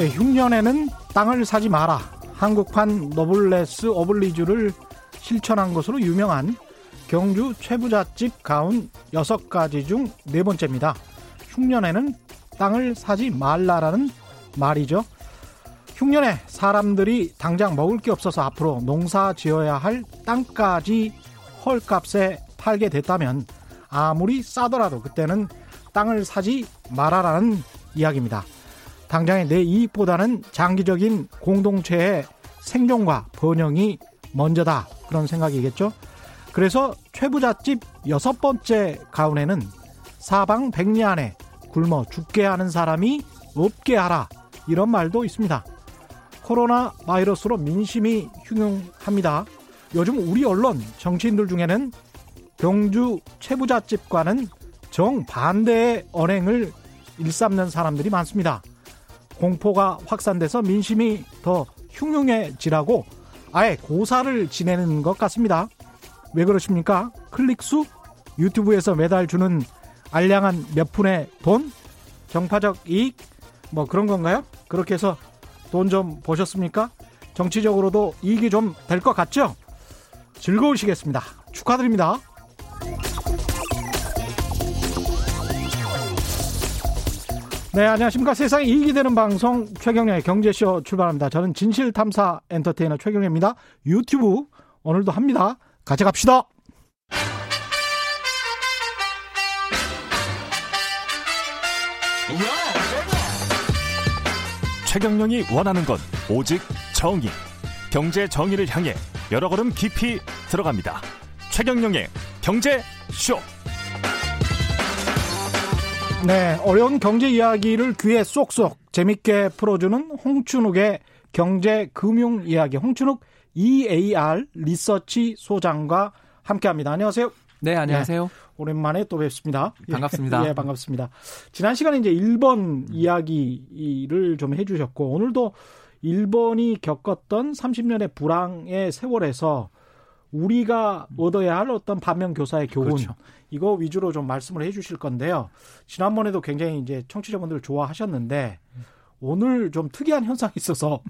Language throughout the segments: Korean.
네, 흉년에는 땅을 사지 마라. 한국판 노블레스 오블리주를 실천한 것으로 유명한 경주 최부잣집 가운 여섯 가지 중 네 번째입니다. 흉년에는 땅을 사지 말라라는 말이죠. 흉년에 사람들이 당장 먹을 게 없어서 앞으로 농사 지어야 할 땅까지 헐값에 팔게 됐다면 아무리 싸더라도 그때는 땅을 사지 말아라는 이야기입니다. 당장의 내 이익보다는 장기적인 공동체의 생존과 번영이 먼저다. 그런 생각이겠죠. 그래서 최부잣집 여섯 번째 가운에는 사방 백리 안에 굶어 죽게 하는 사람이 없게 하라. 이런 말도 있습니다. 코로나 바이러스로 민심이 흉흉합니다. 요즘 우리 언론, 정치인들 중에는 경주 최부잣집과는 정반대의 언행을 일삼는 사람들이 많습니다. 공포가 확산돼서 민심이 더 흉흉해지라고 아예 고사를 지내는 것 같습니다. 왜 그러십니까? 클릭수? 유튜브에서 매달 주는 알량한 몇 푼의 돈? 정파적 이익? 뭐 그런 건가요? 그렇게 해서 돈좀 보셨습니까? 정치적으로도 이익이 좀 될 것 같죠? 즐거우시겠습니다. 축하드립니다. 네, 안녕하십니까. 세상에 이익이 되는 방송 최경련의 경제쇼 출발합니다. 저는 진실탐사 엔터테이너 최경련입니다. 유튜브 오늘도 합니다. 같이 갑시다. 최경영이 원하는 건 오직 정의. 경제 정의를 향해 여러 걸음 깊이 들어갑니다. 최경영의 경제 쇼. 네, 어려운 경제 이야기를 귀에 쏙쏙 재밌게 풀어주는 홍춘욱의 경제 금융 이야기. 홍춘욱 EAR 리서치 소장과 함께합니다. 안녕하세요. 네, 안녕하세요. 네, 오랜만에 또 뵙습니다. 반갑습니다. 예, 반갑습니다. 지난 시간에 이제 일본 이야기를 좀 해주셨고 오늘도 일본이 겪었던 30년의 불황의 세월에서 우리가 얻어야 할 어떤 반면 교사의 교훈 그렇죠. 이거 위주로 좀 말씀을 해주실 건데요. 지난번에도 굉장히 이제 청취자분들 좋아하셨는데 오늘 좀 특이한 현상이 있어서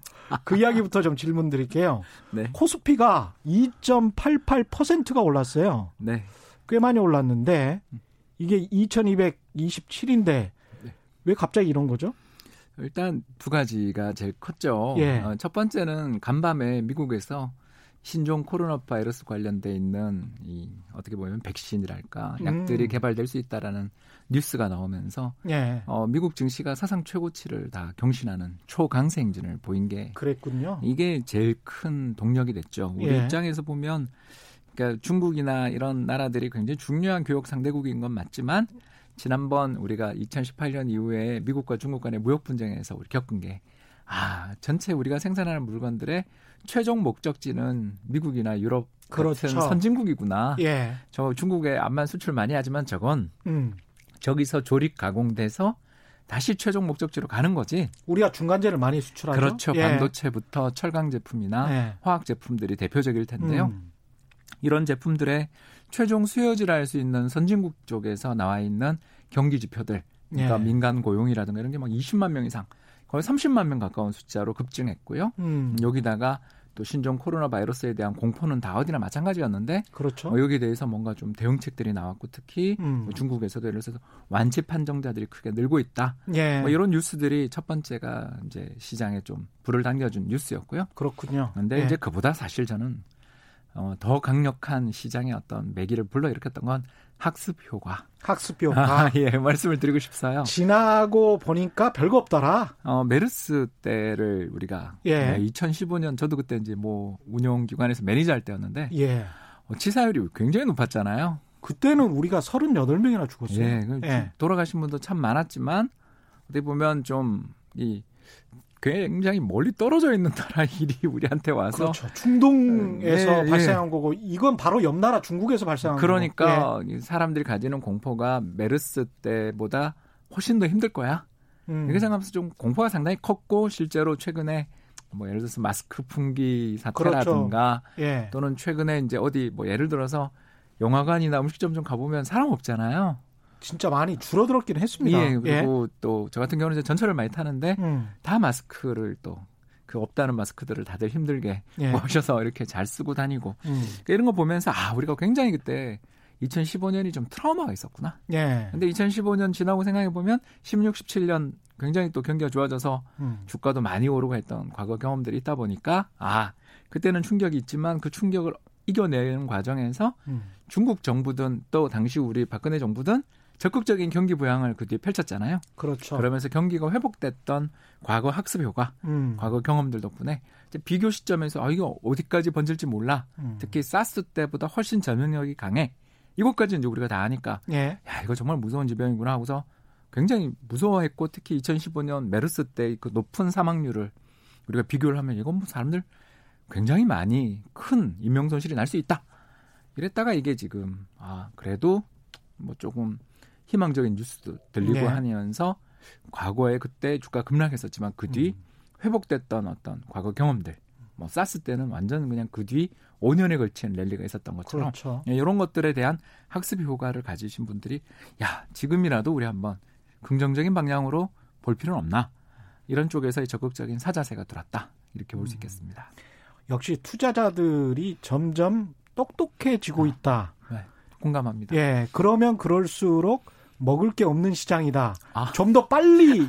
그 이야기부터 좀 질문 드릴게요. 네. 코스피가 2.88%가 올랐어요. 네. 꽤 많이 올랐는데 이게 2227인데 네. 왜 갑자기 이런 거죠? 일단 두 가지가 제일 컸죠. 예. 어, 첫 번째는 간밤에 미국에서 신종 코로나 바이러스 관련돼 있는 이 어떻게 보면 백신이랄까 약들이 음. 개발될 수 있다라는 뉴스가 나오면서 예. 어, 미국 증시가 사상 최고치를 다 경신하는 초강세 행진을 보인 게 그랬군요. 이게 제일 큰 동력이 됐죠. 우리 예. 입장에서 보면 그러니까 중국이나 이런 나라들이 굉장히 중요한 교역 상대국인 건 맞지만 지난번 우리가 2018년 이후에 미국과 중국 간의 무역 분쟁에서 우리 겪은 게 아, 전체 우리가 생산하는 물건들의 최종 목적지는 미국이나 유럽 그렇죠. 같은 선진국이구나. 예. 저 중국에 암만 수출 많이 하지만 저건 음. 저기서 조립 가공돼서 다시 최종 목적지로 가는 거지. 우리가 중간재를 많이 수출하죠. 그렇죠. 예. 반도체부터 철강 제품이나 예. 화학 제품들이 대표적일 텐데요. 음. 이런 제품들의 최종 수요지를 알수 있는 선진국 쪽에서 나와 있는 경기 지표들, 그러니까 예. 민간 고용이라든가 이런 게 막 20만 명 이상 거의 30만 명 가까운 숫자로 급증했고요. 음. 여기다가 또 신종 코로나 바이러스에 대한 공포는 다 어디나 마찬가지였는데 그렇죠. 어, 여기에 대해서 뭔가 좀 대응책들이 나왔고 특히 음. 뭐 중국에서도 예를 들어서 완치 판정자들이 크게 늘고 있다. 예. 뭐 이런 뉴스들이 첫 번째가 이제 시장에 좀 불을 당겨준 뉴스였고요. 그렇군요. 근데 예. 이제 그보다 사실 저는 어, 더 강력한 시장의 어떤 매기를 불러일으켰던 건 학습 효과. 학습 효과. 아, 예, 말씀을 드리고 싶어요. 지나고 보니까 별거 없더라. 어, 메르스 때를 우리가 예. 2015년 저도 그때 이제 뭐 운영 기관에서 매니저 할 때였는데 예. 어, 치사율이 굉장히 높았잖아요. 그때는 우리가 38명이나 죽었어요. 예, 그 예. 돌아가신 분도 참 많았지만 어떻게 보면 좀이 굉장히 멀리 떨어져 있는 나라 일이 우리한테 와서 그렇죠. 중동에서 네, 발생한 네. 거고 이건 바로 옆 나라 중국에서 발생한 그러니까 거고. 사람들이 가지는 공포가 메르스 때보다 훨씬 더 힘들 거야. 음. 이렇게 생각하면서 좀 공포가 상당히 컸고 실제로 최근에 뭐 예를 들어서 마스크 품귀 사태라든가 그렇죠. 예. 또는 최근에 이제 어디 뭐 예를 들어서 영화관이나 음식점 좀 가보면 사람 없잖아요. 진짜 많이 줄어들었긴 했습니다. 예, 그리고 예. 또저 같은 경우는 전철을 많이 타는데 음. 다 마스크를 또 그 없다는 마스크들을 다들 힘들게 예. 모셔서 이렇게 잘 쓰고 다니고 음. 그러니까 이런 거 보면서 아 우리가 굉장히 그때 2015년이 좀 트라우마가 있었구나. 예. 근데 2015년 지나고 생각해 보면 16, 17년 굉장히 또 경기가 좋아져서 음. 주가도 많이 오르고 했던 과거 경험들이 있다 보니까 아 그때는 충격이 있지만 그 충격을 이겨내는 과정에서 음. 중국 정부든 또 당시 우리 박근혜 정부든 적극적인 경기 부양을 그 뒤에 펼쳤잖아요. 그렇죠. 그러면서 경기가 회복됐던 과거 학습 효과, 음. 과거 경험들 덕분에 비교 시점에서 아 이거 어디까지 번질지 몰라. 음. 특히 사스 때보다 훨씬 전염력이 강해. 이것까지 이제 우리가 다 아니까 예. 야 이거 정말 무서운 질병이구나 하고서 굉장히 무서워했고 특히 2015년 메르스 때 그 높은 사망률을 우리가 비교를 하면 이건 뭐 사람들 굉장히 많이 큰 인명 손실이 날 수 있다. 이랬다가 이게 지금 아 그래도 뭐 조금 희망적인 뉴스도 들리고 네. 하면서 과거에 그때 주가 급락했었지만 그뒤 음. 회복됐던 어떤 과거 경험들 뭐 사스 때는 완전 그냥 그 뒤 5년에 걸친 랠리가 있었던 것처럼 그렇죠. 예, 이런 것들에 대한 학습 효과를 가지신 분들이 야 지금이라도 우리 한번 긍정적인 방향으로 볼 필요는 없나 이런 쪽에서의 적극적인 사자세가 들었다 이렇게 볼수 음. 있겠습니다. 역시 투자자들이 점점 똑똑해지고 아, 있다. 네, 공감합니다. 예, 그러면 그럴수록 먹을 게 없는 시장이다. 아. 좀더 빨리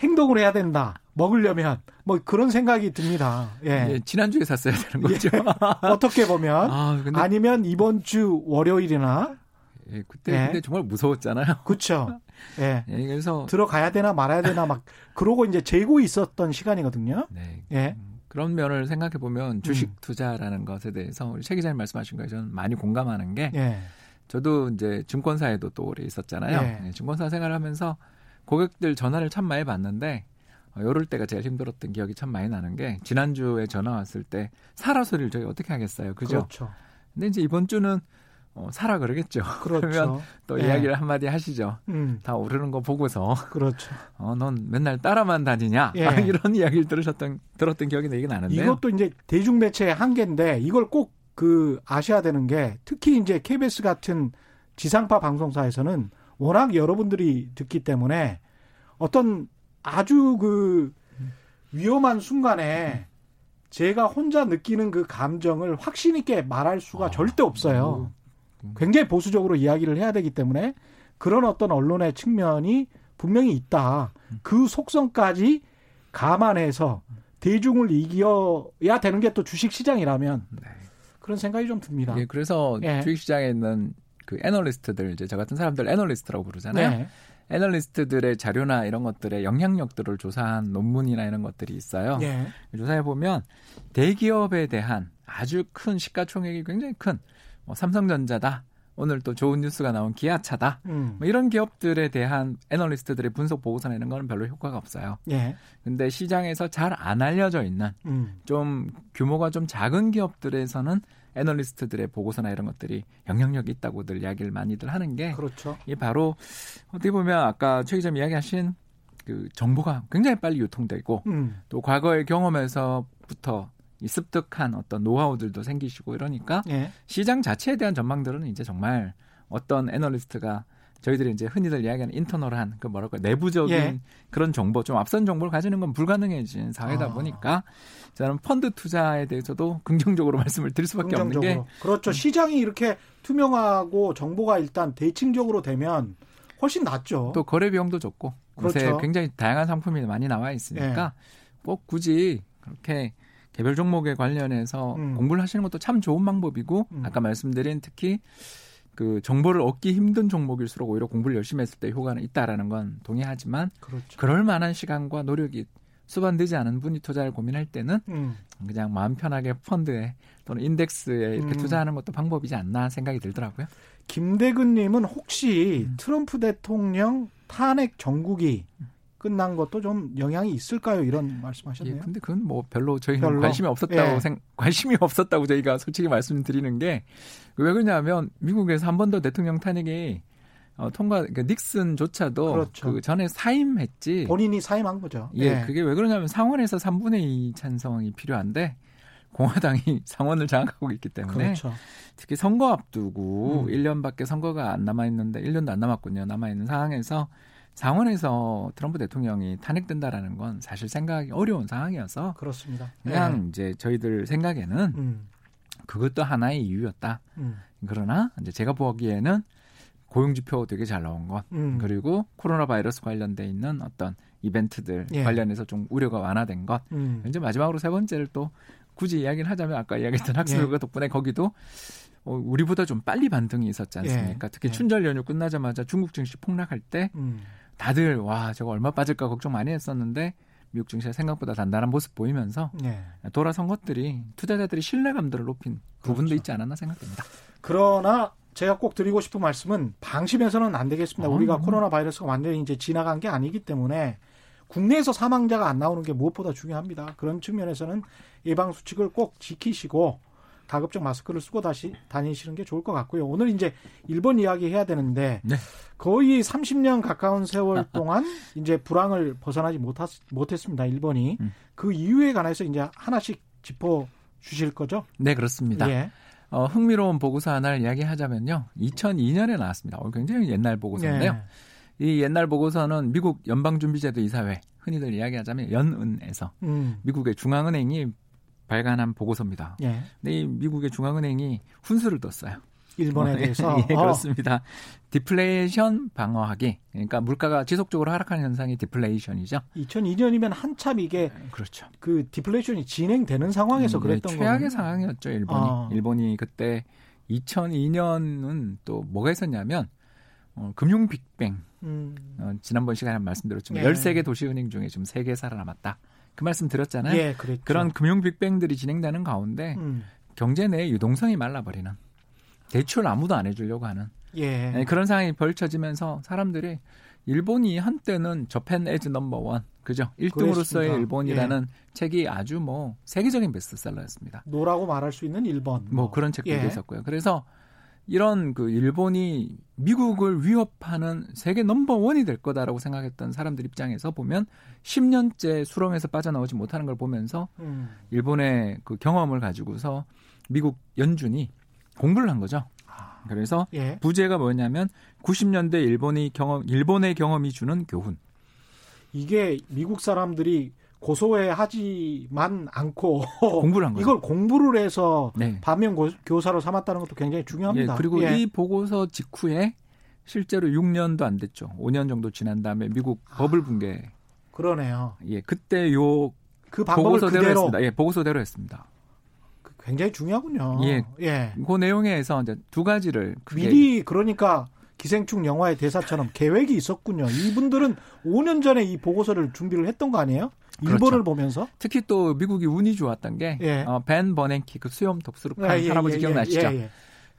행동을 해야 된다. 먹으려면 뭐 그런 생각이 듭니다. 예. 예 지난주에 샀어야 되는 거죠. 예. 어떻게 보면 아, 근데... 아니면 이번 주 월요일이나 예, 그때 예. 근데 정말 무서웠잖아요. 그렇죠. 예. 예. 그래서 들어가야 되나 말아야 되나 막 그러고 이제 재고 있었던 시간이거든요. 네. 예. 음, 그런 면을 생각해 보면 주식 음. 투자라는 것에 대해서 우리 최 기자님 말씀하신 거에 저는 많이 공감하는 게 예. 저도 이제 증권사에도 또 오래 있었잖아요. 예. 네, 증권사 생활하면서 고객들 전화를 참 많이 받는데 어, 요럴 때가 제일 힘들었던 기억이 참 많이 나는 게 지난주에 전화 왔을 때 사라 소리를 저희 어떻게 하겠어요. 그죠? 그렇죠. 근데 이제 이번 주는 어, 사라 그러겠죠. 그렇죠. 그러면 또 예. 이야기를 한마디 하시죠. 음. 다 오르는 거 보고서. 그렇죠. 어, 넌 맨날 따라만 다니냐? 예. 이런 이야기를 들으셨던, 들었던 기억이 나긴 나는데. 이것도 이제 대중매체의 한계인데 이걸 꼭 그 아셔야 되는 게 특히 이제 KBS 같은 지상파 방송사에서는 워낙 여러분들이 듣기 때문에 어떤 아주 그 위험한 순간에 제가 혼자 느끼는 그 감정을 확신 있게 말할 수가 아, 절대 없어요. 음. 굉장히 보수적으로 이야기를 해야 되기 때문에 그런 어떤 언론의 측면이 분명히 있다. 그 속성까지 감안해서 대중을 이겨야 되는 게 또 주식 시장이라면 네. 그런 생각이 좀 듭니다. 예, 그래서 예. 주식 시장에 있는 그 애널리스트들 이제 저 같은 사람들 애널리스트라고 부르잖아요. 네. 애널리스트들의 자료나 이런 것들의 영향력들을 조사한 논문이나 이런 것들이 있어요. 네. 조사해 보면 대기업에 대한 아주 큰 시가총액이 굉장히 큰 뭐 삼성전자다. 오늘 또 좋은 뉴스가 나온 기아차다. 음. 뭐 이런 기업들에 대한 애널리스트들의 분석 보고서 내는 거는 별로 효과가 없어요. 예. 근데 시장에서 잘 안 알려져 있는 음. 좀 규모가 좀 작은 기업들에서는 애널리스트들의 보고서나 이런 것들이 영향력이 있다고들 이야기를 많이들 하는 게 그렇죠. 이게 바로 어떻게 보면 아까 최 기자님 이야기하신 그 정보가 굉장히 빨리 유통되고 음. 또 과거의 경험에서부터 이 습득한 어떤 노하우들도 생기시고 이러니까 예. 시장 자체에 대한 전망들은 이제 정말 어떤 애널리스트가 저희들이 이제 흔히들 이야기하는 인터널한 그 뭐랄까 내부적인 예. 그런 정보 좀 앞선 정보를 가지는 건 불가능해진 사회다 아. 보니까 저는 펀드 투자에 대해서도 긍정적으로 말씀을 드릴 수밖에 없는 게 그렇죠. 시장이 이렇게 투명하고 정보가 일단 대칭적으로 되면 훨씬 낫죠. 또 거래 비용도 좋고 그렇죠. 요새 굉장히 다양한 상품이 많이 나와 있으니까 예. 꼭 굳이 그렇게 개별 종목에 관련해서 음. 공부를 하시는 것도 참 좋은 방법이고 음. 아까 말씀드린 특히 그 정보를 얻기 힘든 종목일수록 오히려 공부를 열심히 했을 때 효과는 있다라는 건 동의하지만 그렇죠. 그럴 만한 시간과 노력이 수반되지 않은 분이 투자를 고민할 때는 음. 그냥 마음 편하게 펀드에 또는 인덱스에 이렇게 음. 투자하는 것도 방법이지 않나 생각이 들더라고요. 김대근님은 혹시 음. 트럼프 대통령 탄핵 정국이 끝난 것도 좀 영향이 있을까요? 이런 말씀하셨네요. 예, 근데 그건 뭐 별로 저희는 별로? 관심이 없었다고 예. 생, 관심이 없었다고 저희가 솔직히 말씀드리는 게 왜 그러냐면 미국에서 한 번 더 대통령 탄핵이 어, 통과 그러니까 닉슨조차도 그렇죠. 그 전에 사임했지 본인이 사임한 거죠. 예, 네. 그게 왜 그러냐면 상원에서 3분의 2 찬성이 필요한데 공화당이 상원을 장악하고 있기 때문에 그렇죠. 특히 선거 앞두고 음. 1년밖에 선거가 안 남아 있는데 1년도 안 남았군요. 남아 있는 상황에서 상원에서 트럼프 대통령이 탄핵된다라는 건 사실 생각하기 어려운 상황이어서 그렇습니다. 그냥 네. 이제 저희들 생각에는 음. 그것도 하나의 이유였다. 음. 그러나 이제 제가 보기에는 고용지표 되게 잘 나온 것 음. 그리고 코로나 바이러스 관련돼 있는 어떤 이벤트들 예. 관련해서 좀 우려가 완화된 것 음. 이제 마지막으로 세 번째를 또 굳이 이야기를 하자면 아까 이야기했던 학생들 예. 덕분에 거기도 어, 우리보다 좀 빨리 반등이 있었지 않습니까? 예. 특히 예. 춘절 연휴 끝나자마자 중국 증시 폭락할 때 음. 다들 와 저거 얼마 빠질까 걱정 많이 했었는데 미국 증시가 생각보다 단단한 모습 보이면서 네. 돌아선 것들이 투자자들이 신뢰감들을 높인 부분도 그렇죠. 있지 않았나 생각됩니다. 그러나 제가 꼭 드리고 싶은 말씀은 방심해서는 안 되겠습니다. 어, 우리가 음. 코로나 바이러스가 완전히 이제 지나간 게 아니기 때문에 국내에서 사망자가 안 나오는 게 무엇보다 중요합니다. 그런 측면에서는 예방 수칙을 꼭 지키시고 가급적 마스크를 쓰고 다시 다니시는 게 좋을 것 같고요. 오늘 이제 일본 이야기 해야 되는데 네. 거의 30년 가까운 세월 동안 이제 불황을 벗어나지 못하, 못했습니다. 일본이 음. 그 이유에 관해서 이제 하나씩 짚어 주실 거죠? 네, 그렇습니다. 예. 어, 흥미로운 보고서 하나를 이야기하자면요. 2002년에 나왔습니다. 어, 굉장히 옛날 보고서인데요. 예. 이 옛날 보고서는 미국 연방준비제도 이사회 흔히들 이야기하자면 연은에서 음. 미국의 중앙은행이 발간한 보고서입니다. 예. 근데 이 미국의 중앙은행이 훈수를 뒀어요. 일본에 어, 대해서 예, 그렇습니다. 디플레이션 방어하기. 그러니까 물가가 지속적으로 하락하는 현상이 디플레이션이죠. 2002년이면 한참 이게 네, 그렇죠. 그 디플레이션이 진행되는 상황에서 음, 네, 그랬던 거예요. 최악의 거군요. 상황이었죠, 일본이. 아. 일본이 그때 2002년은 또 뭐가 있었냐면 어, 금융 빅뱅. 음. 어, 지난번 시간에 말씀드렸지만 예. 13개 도시은행 중에 지금 3개 살아남았다. 그 말씀 드렸잖아요. 예, 그랬죠. 그런 금융 빅뱅들이 진행되는 가운데 음. 경제 내 유동성이 말라버리는 대출 아무도 안 해주려고 하는 예. 네, 그런 상황이 펼쳐지면서 사람들이 일본이 한때는 Japan as Number One 그죠 1등으로서의 일본이라는 예. 책이 아주 뭐 세계적인 베스트셀러였습니다. No라고 말할 수 있는 일본 뭐, 뭐 그런 책들도 예. 있었고요. 그래서 이런 그 일본이 미국을 위협하는 세계 넘버 원이 될 거다라고 생각했던 사람들 입장에서 보면 10년째 수렁에서 빠져나오지 못하는 걸 보면서 음. 일본의 그 경험을 가지고서 미국 연준이 공부를 한 거죠. 아. 그래서 예. 부제가 뭐냐면 90년대 일본이 경험 일본의 경험이 주는 교훈. 이게 미국 사람들이 고소해 하지만 않고 공부를 한 거예요. 이걸 공부를 해서 네. 반면 교사로 삼았다는 것도 굉장히 중요합니다. 예, 그리고 예. 이 보고서 직후에 실제로 6년도 안 됐죠. 5년 정도 지난 다음에 미국 아, 버블 붕괴. 그러네요. 예, 그때 요 그 보고서대로 그대로. 했습니다. 예, 보고서대로 했습니다. 그 굉장히 중요하군요. 예, 예. 그 내용에서 이제 두 가지를 미리 그러니까 기생충 영화의 대사처럼 계획이 있었군요. 이분들은 5년 전에 이 보고서를 준비를 했던 거 아니에요? 일본을 그렇죠. 보면서 특히 또 미국이 운이 좋았던 게 벤 예. 어, 버냉키 그 수염 덥수룩한 아, 예, 할아버지 예, 기억나시죠? 예, 예.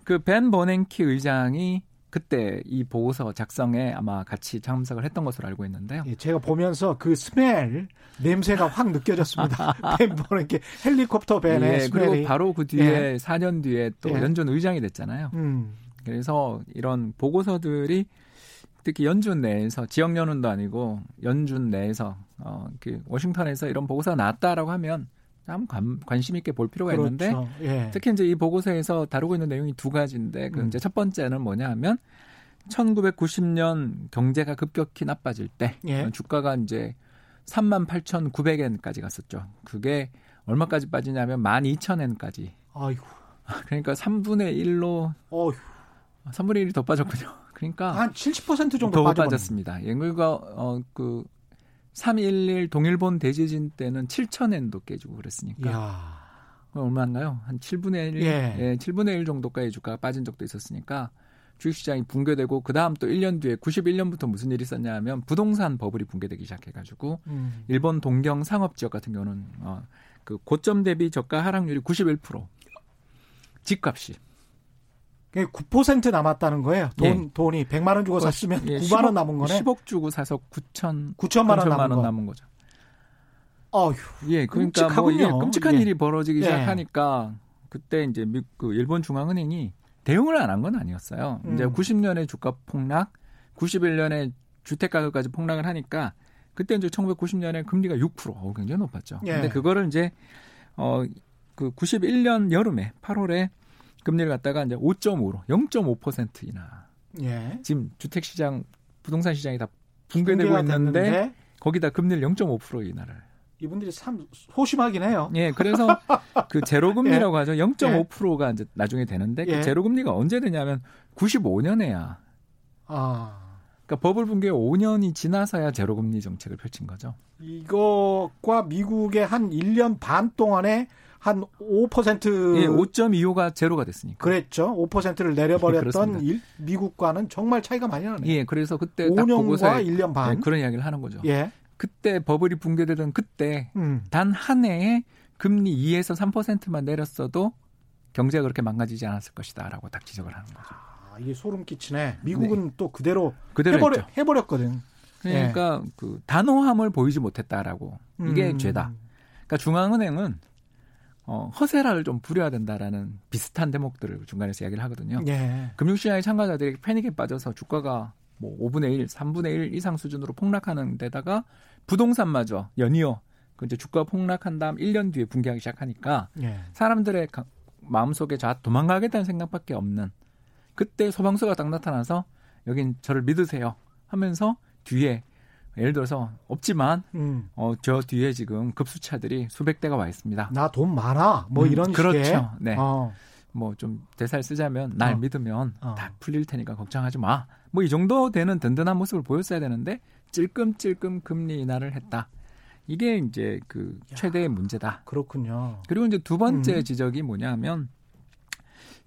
그 벤 버냉키 의장이 그때 이 보고서 작성에 아마 같이 참석을 했던 것으로 알고 있는데요. 예, 제가 보면서 그 smell 냄새가 확 느껴졌습니다. 벤 버냉키 헬리콥터 벤의 예, smell이. 그리고 바로 그 뒤에 4년 뒤에 또 연준 의장이 됐잖아요. 음. 그래서 이런 보고서들이 특히 연준 내에서 지역 연운도 아니고 연준 내에서 어, 그 워싱턴에서 이런 보고서가 나왔다라고 하면 참 관, 관심 있게 볼 필요가 그렇죠. 있는데 예. 특히 이제 이 보고서에서 다루고 있는 내용이 두 가지인데 그 음. 이제 첫 번째는 뭐냐 하면 1990년 경제가 급격히 나빠질 때 예. 주가가 이제 3만 8,900엔까지 갔었죠. 그게 얼마까지 빠지냐면 12,000엔까지. 아이고. 그러니까 3분의 1로 어휴. 3분의 1이 더 빠졌군요. 그러니까 한 70% 정도 더 빠졌습니다. 예물가 어그 3.11 동일본 대지진 때는 7천엔도 깨지고 그랬으니까. 야. 얼마인가요? 한 7분의 1, 예. 예, 7분의 1 정도까지 주가가 빠진 적도 있었으니까 주식시장이 붕괴되고 그 다음 또 1년 뒤에 91년부터 무슨 일이 있었냐 하면 부동산 버블이 붕괴되기 시작해 가지고 음. 일본 동경 상업 지역 같은 경우는 어, 그 고점 대비 저가 하락률이 91% 집값이 9% 남았다는 거예요. 돈 예. 돈이 100만 원 주고 샀으면 예, 9만 원 남은 거네. 10억 주고 사서 9천 9천만 원, 남은, 원 남은 거죠. 어휴. 예, 그러니까 끔찍하군요. 뭐 이게 끔찍한 예. 일이 벌어지기 예. 시작하니까 그때 이제 미, 그 일본 중앙은행이 대응을 안 한 건 아니었어요. 음. 이제 90년의 주가 폭락 91년에 주택 가격까지 폭락을 하니까 그때 이제 1990년에 금리가 6% 어, 굉장히 높았죠. 예. 근데 그거를 이제 어그 91년 여름에 8월에 금리를 갖다가 이제 5.5로 0.5% 인하. 예. 지금 주택 시장 부동산 시장이 다 붕괴되고 있는데 됐는데 거기다 금리를 0.5% 인하를. 이분들이 참 소심하긴 해요. 예, 그래서 그 제로 금리라고 하죠. 0.5%가 이제 나중에 되는데 그 예. 제로 금리가 언제 되냐면 95년에야. 아. 그러니까 버블 붕괴 5년이 지나서야 제로 금리 정책을 펼친 거죠. 이것과 미국의 한 1년 반 동안에 한 5% 예, 5.25가 제로가 됐으니까. 그랬죠. 5%를 내려버렸던. 일, 미국과는 정말 차이가 많이 나네요. 예, 그래서 그때 딱 5년과 보고서 1년 반. 예, 그런 이야기를 하는 거죠. 예. 그때 버블이 붕괴되던 그때 음. 단한 해에 금리 2에서 3%만 내렸어도 경제가 그렇게 망가지지 않았을 것이다라고 딱 지적을 하는 거죠. 아, 이게 소름 끼치네. 미국은 또 그대로, 그대로 해버려, 했죠. 해버렸거든. 그러니까 그 단호함을 보이지 못했다라고 이게 음. 죄다. 그러니까 중앙은행은 어, 허세라를 좀 부려야 된다라는 비슷한 대목들을 중간에서 이야기를 하거든요. 예. 금융시장의 참가자들이 패닉에 빠져서 주가가 뭐 5분의 1, 3분의 1 이상 수준으로 폭락하는 데다가 부동산마저 연이어 그 이제 주가 폭락한 다음 1년 뒤에 붕괴하기 시작하니까 예. 사람들의 가- 마음속에 자 도망가겠다는 생각밖에 없는 그때 소방서가 딱 나타나서 여긴 저를 믿으세요 하면서 뒤에 예를 들어서 없지만 음. 어, 저 뒤에 지금 급수차들이 수백 대가 와 있습니다. 나 돈 많아. 뭐 음, 이런 그렇죠. 식의. 네. 어. 뭐좀 대사를 쓰자면 날 어. 믿으면 어. 다 풀릴 테니까 걱정하지 마. 뭐 이 정도 되는 든든한 모습을 보였어야 되는데 찔끔찔끔 금리 인하를 했다. 이게 이제 그 최대의 문제다. 그렇군요. 그리고 이제 두 번째 음. 지적이 뭐냐면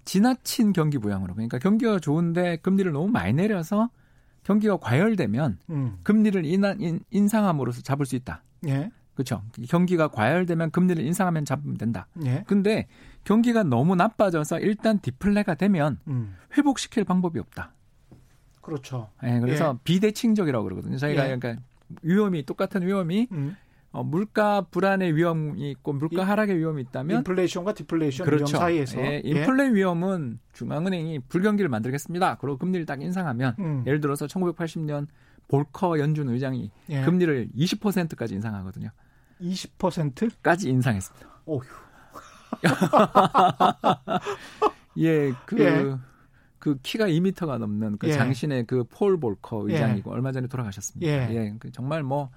지나친 경기 부양으로 그러니까 경기가 좋은데 금리를 너무 많이 내려서 경기가 과열되면 음. 금리를 인하, 인, 인상함으로써 잡을 수 있다. 예. 그렇죠. 경기가 과열되면 금리를 인상하면 잡으면 된다. 예. 근데 경기가 너무 나빠져서 일단 디플레가 되면 음. 회복시킬 방법이 없다. 그렇죠. 예, 그래서 비대칭적이라고 그러거든요. 저희가 예. 그러니까 위험이 똑같은 위험이 음. 어, 물가 불안의 위험이 있고 물가 이- 하락의 위험이 있다면 인플레이션과 디플레이션 그렇죠. 위험 사이에서 예, 인플레 위험은 중앙은행이 불경기를 만들겠습니다. 그리고 금리를 딱 인상하면 음. 예를 들어서 1980년 볼커 연준 의장이 예. 금리를 20%까지 인상하거든요. 20%? 까지 인상했습니다. 오휴. 예, 그, 예. 그 키가 2미터가 넘는 그 예. 장신의 그 폴 볼커 예. 의장이고 얼마 전에 돌아가셨습니다. 예. 예. 그 정말 뭐 하-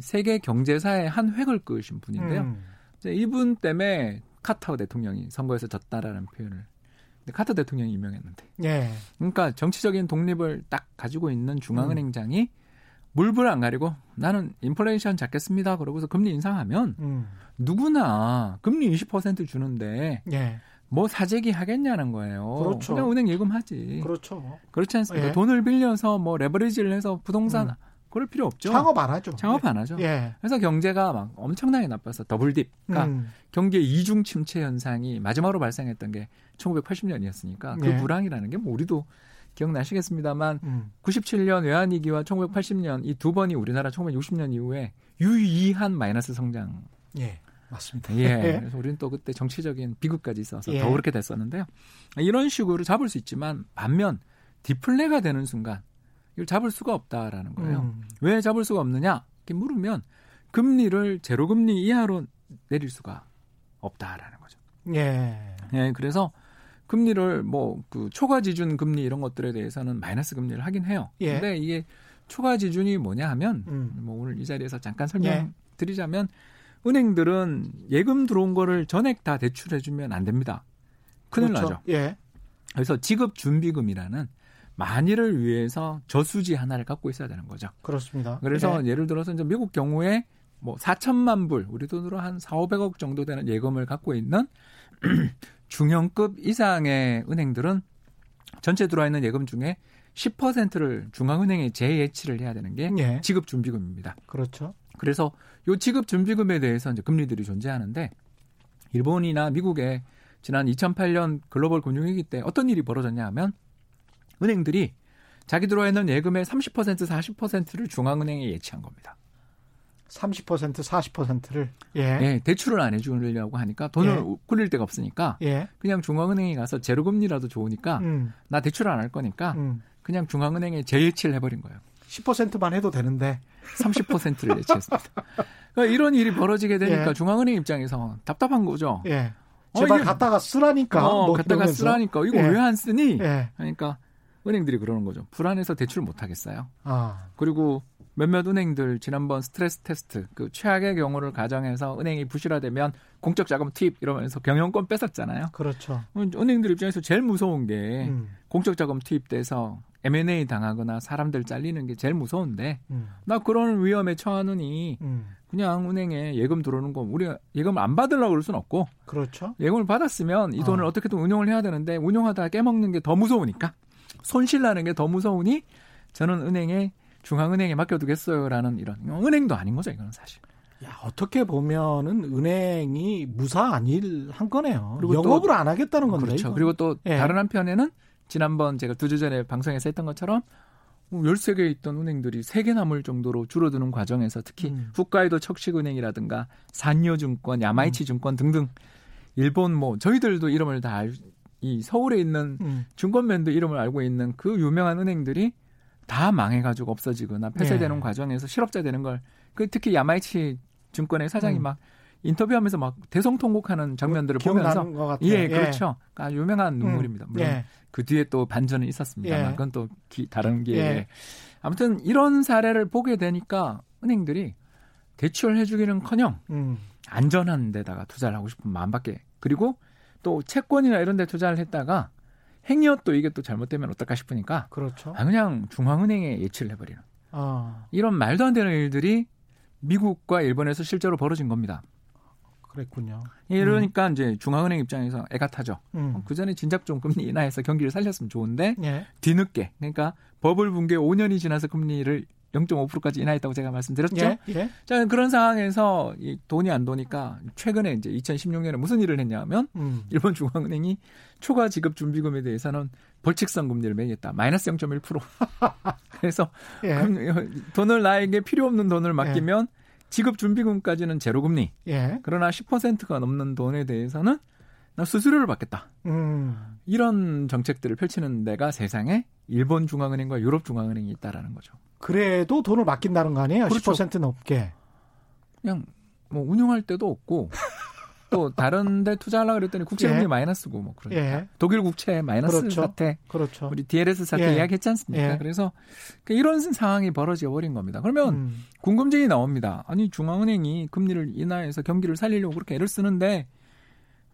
세계 경제사의 한 획을 그으신 분인데요. 음. 이분 때문에 카터 대통령이 선거에서 졌다라는 표현을. 근데 카터 대통령이 유명했는데. 예. 그러니까 정치적인 독립을 딱 가지고 있는 음. 중앙은행장이 물불 안 가리고 나는 인플레이션 잡겠습니다. 그러고서 금리 인상하면 음. 누구나 금리 20% 주는데 예. 뭐 사재기 하겠냐는 거예요. 그렇죠. 냥 은행 예금하지. 그렇죠. 그렇지 않습니까? 예. 돈을 빌려서 뭐 레버리지를 해서 부동산 음. 그럴 필요 없죠. 창업 안 하죠. 창업 안 하죠. 예. 그래서 경제가 막 엄청나게 나빠서 더블딥. 그러니까 음. 경기의 이중 침체 현상이 마지막으로 발생했던 게 1980년이었으니까 그 예. 불황이라는 게 뭐 우리도 기억나시겠습니다만 음. 97년 외환위기와 1980년 이 두 번이 우리나라 1960년 이후에 유의한 마이너스 성장. 예. 맞습니다. 예. 그래서 우리는 또 그때 정치적인 비극까지 있어서 예. 더 그렇게 됐었는데요. 이런 식으로 잡을 수 있지만 반면 디플레가 되는 순간 이걸 잡을 수가 없다라는 거예요. 음. 왜 잡을 수가 없느냐? 이렇게 물으면 금리를 제로 금리 이하로 내릴 수가 없다라는 거죠. 예. 예, 그래서 금리를 뭐 그 초과 지준 금리 이런 것들에 대해서는 마이너스 금리를 하긴 해요. 예. 근데 이게 초과 지준이 뭐냐 하면 음. 뭐 오늘 이 자리에서 잠깐 예. 설명드리자면 은행들은 예금 들어온 거를 전액 다 대출해 주면 안 됩니다. 큰일 그렇죠. 나죠. 예. 그래서 지급 준비금이라는 만일을 위해서 저수지 하나를 갖고 있어야 되는 거죠. 그렇습니다. 그래서 예. 예. 를 들어서 이제 미국 경우에 뭐 4천만 불, 우리 돈으로 한 4, 500억 정도 되는 예금을 갖고 있는 중형급 이상의 은행들은 전체 들어와 있는 예금 중에 10%를 중앙은행에 재예치를 해야 되는 게 예. 지급 준비금입니다. 그렇죠. 그래서 요 지급 준비금에 대해서 이제 금리들이 존재하는데 일본이나 미국의 지난 2008년 글로벌 금융위기 때 어떤 일이 벌어졌냐 하면 은행들이 자기 들어와 있는 예금의 30% 40%를 중앙은행에 예치한 겁니다. 30% 40%를 예. 예, 대출을 안 해주려고 하니까 돈을 예. 굴릴 데가 없으니까 예. 그냥 중앙은행에 가서 제로금리라도 좋으니까 음. 나 대출 안 할 거니까 음. 그냥 중앙은행에 재예치를 해버린 거예요. 10%만 해도 되는데 30%를 예치했습니다. 그러니까 이런 일이 벌어지게 되니까 예. 중앙은행 입장에서 답답한 거죠. 예. 제발 어, 갖다가 쓰라니까. 어, 뭐 갖다가 쓰라니까. 이거 예. 왜안 쓰니? 예. 그러니까 은행들이 그러는 거죠. 불안해서 대출 못 하겠어요. 아. 그리고 몇몇 은행들 지난번 스트레스 테스트 그 최악의 경우를 가정해서 은행이 부실화되면 공적 자금 투입 이러면서 경영권 뺏었잖아요. 그렇죠. 은행들 입장에서 제일 무서운 게 음. 공적 자금 투입돼서 M&A 당하거나 사람들 잘리는 게 제일 무서운데 음. 나 그런 위험에 처하느니 음. 그냥 은행에 예금 들어오는 거 우리가 예금을 안 받으려고 그럴 수는 없고 그렇죠. 예금을 받았으면 이 돈을 어. 어떻게든 운용을 해야 되는데 운용하다가 깨먹는 게 더 무서우니까 손실 나는 게 더 무서우니 저는 은행에 중앙은행에 맡겨두겠어요라는 이런 은행도 아닌 거죠 이거는 사실. 야, 어떻게 보면은 은행이 무사한 일한 거네요. 그리고 영업을 또, 안 하겠다는 건데. 그렇죠. 이거. 그리고 또 예. 다른 한편에는 지난번 제가 두 주 전에 방송에서 했던 것처럼 13개 있던 은행들이 3개 남을 정도로 줄어드는 과정에서 특히 음. 홋카이도 척식은행이라든가 산요증권, 야마이치 음. 증권 등등 일본 뭐 저희들도 이름을 다 이 서울에 있는 음. 증권맨도 이름을 알고 있는 그 유명한 은행들이 다 망해가지고 없어지거나 폐쇄되는 네. 과정에서 실업자 되는 걸 그 특히 야마이치 증권의 사장이 음. 막 인터뷰하면서 막 대성통곡하는 장면들을 보면서 예, 예, 그렇죠. 아, 유명한 눈물입니다. 물론 예. 그 뒤에 또 반전은 있었습니다만 예. 그건 또 기, 다른 기회에 예. 아무튼 이런 사례를 보게 되니까 은행들이 대출을 해주기는커녕 음. 안전한 데다가 투자를 하고 싶은 마음밖에 그리고 또 채권이나 이런 데 투자를 했다가 행여 또 이게 또 잘못되면 어떨까 싶으니까 그렇죠. 아, 그냥 중앙은행에 예치를 해버리는 아. 이런 말도 안 되는 일들이 미국과 일본에서 실제로 벌어진 겁니다. 그랬군요. 이러니까 음. 이제 중앙은행 입장에서 애가 타죠. 음. 어, 그 전에 진작 좀 금리 인하해서 경기를 살렸으면 좋은데 예. 뒤늦게 그러니까 버블 붕괴 5년이 지나서 금리를 0.5%까지 인하했다고 제가 말씀드렸죠. 예, 예. 자, 그런 상황에서 이 돈이 안 도니까 최근에 이제 2016년에 무슨 일을 했냐면 음. 일본 중앙은행이 초과 지급 준비금에 대해서는 벌칙성 금리를 매겼다. 마이너스 0.1%. 그래서 예. 돈을 나에게 필요 없는 돈을 맡기면 예. 지급 준비금까지는 제로 금리. 예. 그러나 10%가 넘는 돈에 대해서는 나 수수료를 받겠다. 음. 이런 정책들을 펼치는 데가 세상에 일본 중앙은행과 유럽 중앙은행이 있다라는 거죠. 그래도 돈을 맡긴다는 거 아니에요? 그렇죠. 10% 넘게. 그냥 뭐 운용할 때도 없고 또 다른 데 투자하려고 그랬더니 국채금리 예. 마이너스고 뭐 그러니까. 예. 독일 국채 마이너스 그렇죠. 사태. 그렇죠. 우리 DLS 사태 예. 이야기했지 않습니까? 예. 그래서 그 이런 상황이 벌어져 버린 겁니다. 그러면 음. 궁금증이 나옵니다. 아니 중앙은행이 금리를 인하해서 경기를 살리려고 그렇게 애를 쓰는데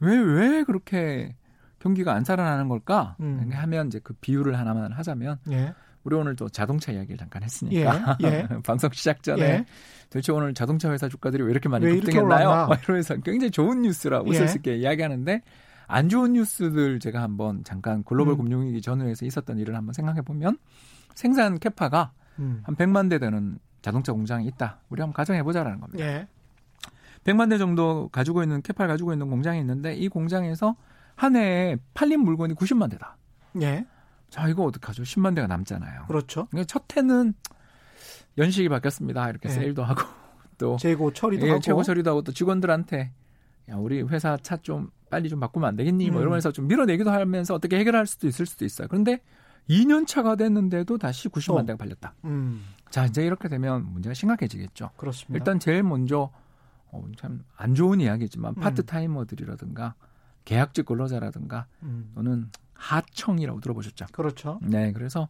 왜왜 그렇게 경기가 안 살아나는 걸까? 음. 하면 이제 그 비유를 하나만 하자면 예. 우리 오늘 또 자동차 이야기를 잠깐 했으니까 예, 예. 방송 시작 전에 예. 도대체 오늘 자동차 회사 주가들이 왜 이렇게 많이 왜 급등했나요? 이러면서 굉장히 좋은 뉴스라 웃을 수 있게 이야기하는데 안 좋은 뉴스들 제가 한번 잠깐 글로벌 음. 금융위기 전후에서 있었던 일을 한번 생각해 보면 생산 캐파가 음. 한 100만 대 되는 자동차 공장이 있다. 우리 한번 가정해 보자라는 겁니다. 예. 100만 대 정도 가지고 있는 캐파를 가지고 있는 공장이 있는데 이 공장에서 한 해에 팔린 물건이 90만 대다. 예. 자, 이거 어떡하죠? 10만 대가 남잖아요. 그렇죠. 그러니까 첫 해는 연식이 바뀌었습니다. 이렇게 네. 세일도 하고 또 재고 처리도 예, 하고 재고 처리도 하고 또 직원들한테 야, 우리 회사 차 좀 빨리 좀 바꾸면 안 되겠니? 뭐 음. 뭐 이러면서 좀 밀어내기도 하면서 어떻게 해결할 수도 있을 수도 있어요. 그런데 2년 차가 됐는데도 다시 90만 어. 대가 팔렸다. 음. 자, 이제 이렇게 되면 문제가 심각해지겠죠. 그렇습니다. 일단 제일 먼저 어, 참 안 좋은 이야기지만 음. 파트타이머들이라든가 계약직 근로자라든가 음. 또는 하청이라고 들어보셨죠? 그렇죠. 네, 그래서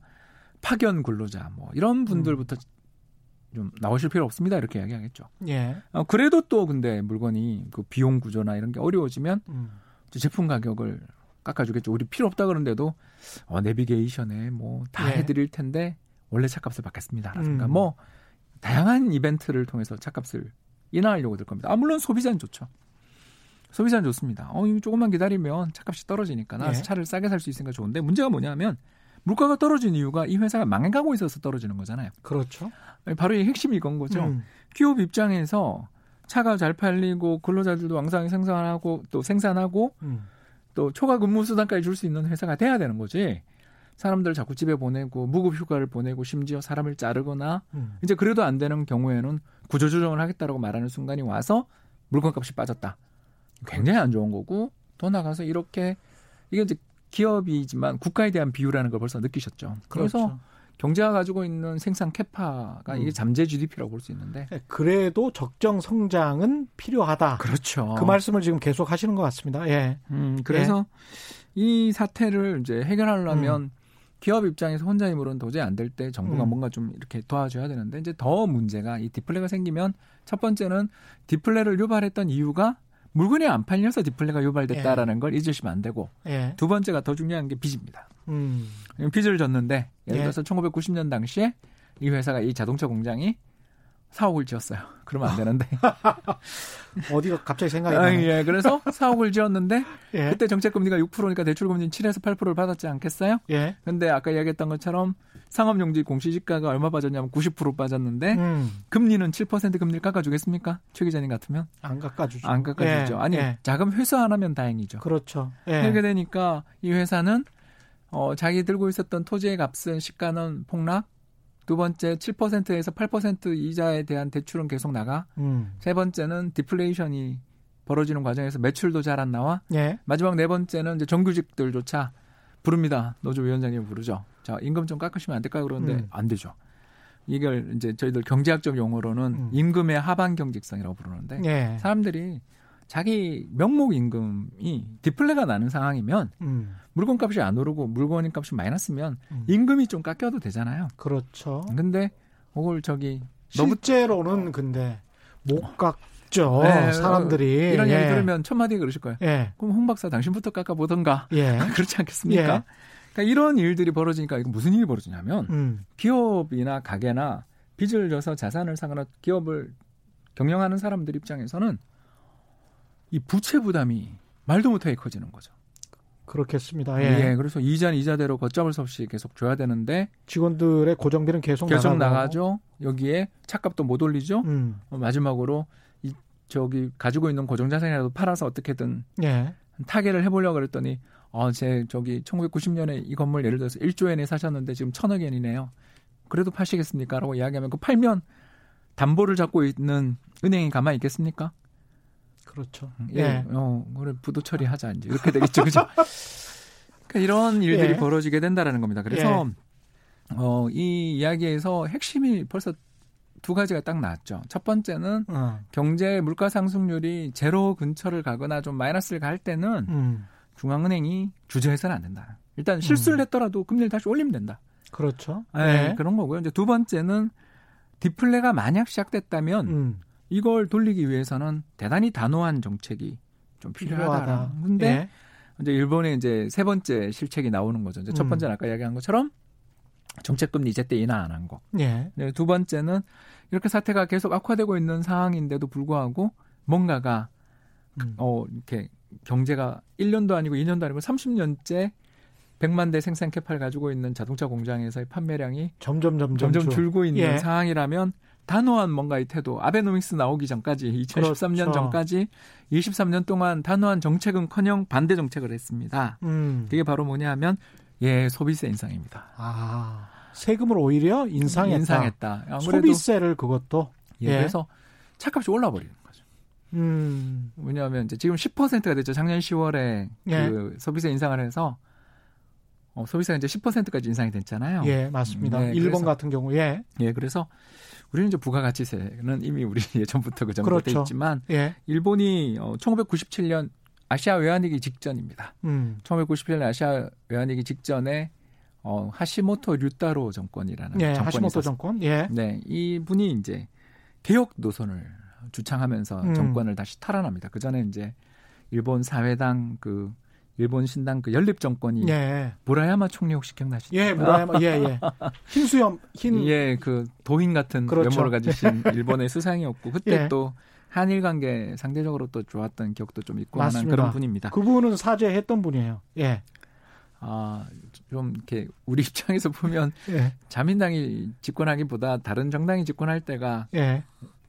파견 근로자 뭐 이런 분들부터 음. 좀 나오실 필요 없습니다 이렇게 이야기하겠죠. 예. 어, 그래도 또 근데 물건이 그 비용 구조나 이런 게 어려워지면 음. 제품 가격을 깎아주겠죠. 우리 필요 없다 그러는데도 어, 내비게이션에 뭐다 예. 해드릴 텐데 원래 차값을 받겠습니다라든가 음. 뭐 다양한 이벤트를 통해서 차값을 인하하려고 들 겁니다. 아 물론 소비자는 좋죠. 소비자는 좋습니다. 어, 조금만 기다리면 차값이 떨어지니까 나 네. 차를 싸게 살 수 있으니까 좋은데 문제가 뭐냐면 물가가 떨어진 이유가 이 회사가 망해가고 있어서 떨어지는 거잖아요. 그렇죠. 바로 이 핵심이 이건 거죠. 음. 기업 입장에서 차가 잘 팔리고 근로자들도 왕성히 생산하고 또 생산하고 음. 또 초과 근무 수당까지 줄 수 있는 회사가 돼야 되는 거지. 사람들 자꾸 집에 보내고 무급 휴가를 보내고 심지어 사람을 자르거나 음. 이제 그래도 안 되는 경우에는 구조 조정을 하겠다라고 말하는 순간이 와서 물건값이 빠졌다. 굉장히 안 좋은 거고 더 나가서 이렇게 이게 이제 기업이지만 국가에 대한 비유라는 걸 벌써 느끼셨죠. 그래서 그렇죠. 경제가 가지고 있는 생산 캐파가 이게 음. 잠재 GDP라고 볼 수 있는데 네, 그래도 적정 성장은 필요하다. 그렇죠. 그 말씀을 지금 계속 하시는 것 같습니다. 예. 음, 그래서 예. 이 사태를 이제 해결하려면 음. 기업 입장에서 혼자 힘으로는 도저히 안 될 때 정부가 음. 뭔가 좀 이렇게 도와줘야 되는데 이제 더 문제가 이 디플레가 생기면 첫 번째는 디플레를 유발했던 이유가 물건이 안 팔려서 디플레가 유발됐다라는 예. 걸 잊으시면 안 되고 예. 두 번째가 더 중요한 게 빚입니다. 음. 빚을 졌는데 예를 예. 들어서 예. 1990년 당시에 이 회사가 이 자동차 공장이 사옥을 지었어요. 그러면 안 되는데. 어디가 갑자기 생각이 나요? 아, 예. 그래서 사옥을 지었는데 예. 그때 정책 금리가 6%니까 대출 금리는 7에서 8%를 받았지 않겠어요? 예. 근데 아까 이야기했던 것처럼 상업용지 공시지가가 얼마 빠졌냐면 90% 빠졌는데 음. 금리는 7% 금리를 깎아주겠습니까? 최 기자님 같으면 안 깎아주죠. 안 깎아주죠. 예. 아니 예. 자금 회수 안 하면 다행이죠. 그렇죠. 예. 그렇게 되니까 이 회사는 어, 자기 들고 있었던 토지의 값은 시가는 폭락. 두 번째 7%에서 8% 이자에 대한 대출은 계속 나가. 음. 세 번째는 디플레이션이 벌어지는 과정에서 매출도 잘 안 나와. 예. 마지막 네 번째는 이제 정규직들조차 부릅니다. 노조 위원장님 부르죠. 자, 임금 좀 깎으시면 안 될까 그러는데 음. 안 되죠. 이걸 이제 저희들 경제학적 용어로는 음. 임금의 하반 경직성이라고 부르는데 예. 사람들이 자기 명목 임금이 디플레가 나는 상황이면 음. 물건값이 안 오르고 물건 값이 마이너스면 음. 임금이 좀 깎여도 되잖아요. 그렇죠. 근데 그걸 저기 실제로는 근데 못 깎죠. 네, 사람들이 이런 예. 얘기 들으면 첫 마디 그러실 거예요. 예. 그럼 홍 박사 당신부터 깎아 보던가. 예. 그렇지 않겠습니까? 예. 그러니까 이런 일들이 벌어지니까 이거 무슨 일이 벌어지냐면 음. 기업이나 가게나 빚을 져서 자산을 사거나 기업을 경영하는 사람들 입장에서는 이 부채 부담이 말도 못하게 커지는 거죠. 그렇겠습니다. 예. 예. 그래서 이자는 이자대로 수 없이 계속 줘야 되는데 직원들의 고정비는 계속 계속 나가죠. 여기에 차값도 못 올리죠. 음. 어, 마지막으로 이 저기 가지고 있는 고정 자산이라도 팔아서 어떻게든 예. 타개를 해보려고 그랬더니 어, 제 저기 1990년에 이 건물 예를 들어서 1조 엔에 사셨는데 지금 천억 엔이네요. 그래도 파시겠습니까? 라고 이야기하면 그 팔면 담보를 잡고 있는 은행이 가만히 있겠습니까? 그렇죠. 음, 예. 예. 어, 그래 부도 처리하자 이제 이렇게 되겠죠, 그죠? 그러니까 이런 일들이 예. 벌어지게 된다라는 겁니다. 그래서 예. 어, 이 이야기에서 핵심이 벌써 두 가지가 딱 나왔죠. 첫 번째는 어. 경제 물가 상승률이 제로 근처를 가거나 좀 마이너스를 갈 때는 음. 중앙은행이 주저해서는 안 된다. 일단 실수를 음. 했더라도 금리를 다시 올리면 된다. 그렇죠. 네, 네. 그런 거고요. 이제 두 번째는 디플레가 만약 시작됐다면 음. 이걸 돌리기 위해서는 대단히 단호한 정책이 좀 필요하다. 근데 예. 이제 일본의 이제 세 번째 실책이 나오는 거죠. 이제 첫 음. 번째는 아까 이야기한 것처럼 정책금리 제때 인하 안 한 거. 예. 네, 두 번째는 이렇게 사태가 계속 악화되고 있는 상황인데도 불구하고 뭔가가 음. 어 이렇게 경제가 1년도 아니고 2년도 아니고 30년째 100만 대 생산 캐파를 가지고 있는 자동차 공장에서의 판매량이 점점 점점, 점점 줄고 있는 예. 상황이라면 단호한 뭔가의 태도, 아베노믹스 나오기 전까지 2013년 그렇죠. 전까지 23년 동안 단호한 정책은커녕 반대 정책을 했습니다. 음. 그게 바로 뭐냐하면 예 소비세 인상입니다. 아 세금을 오히려 인상했다. 인상했다. 소비세를 그것도 예, 예. 그래서 차값이 올라 버리는 거죠. 음. 왜냐하면 이제 지금 10%가 됐죠. 작년 10월에 예. 그 소비세 인상을 해서 어, 소비세가 이제 10%까지 인상이 됐잖아요. 예, 맞습니다. 네, 일본 그래서, 같은 경우, 예. 예, 그래서 우리는 이제 부가가치세는 이미 우리 예전부터 그 정도 그렇죠. 돼 있지만 예. 일본이 어, 1997년 아시아 외환위기 직전입니다. 음. 1997년 아시아 외환위기 직전에 어, 하시모토 류따로 정권이라는 예, 정권이 하시모토. 정권. 예. 네, 이 분이 이제 개혁 노선을 주창하면서 음. 정권을 다시 탈환합니다. 그 전에 이제 일본 사회당 그 일본 신당 그 연립 정권이 예. 무라야마 총리 혹시 기억나시죠? 예, 무라야마 예, 예. 흰 수염 흰 예, 그 도인 같은 그렇죠. 외모를 가지신 일본의 수상이었고 그때 예. 또 한일 관계 상대적으로 또 좋았던 기억도 좀 있고 맞습니다. 하는 그런 분입니다. 그분은 사죄했던 분이에요. 예. 아, 좀 이렇게 우리 입장에서 보면 예. 자민당이 집권하기보다 다른 정당이 집권할 때가 예.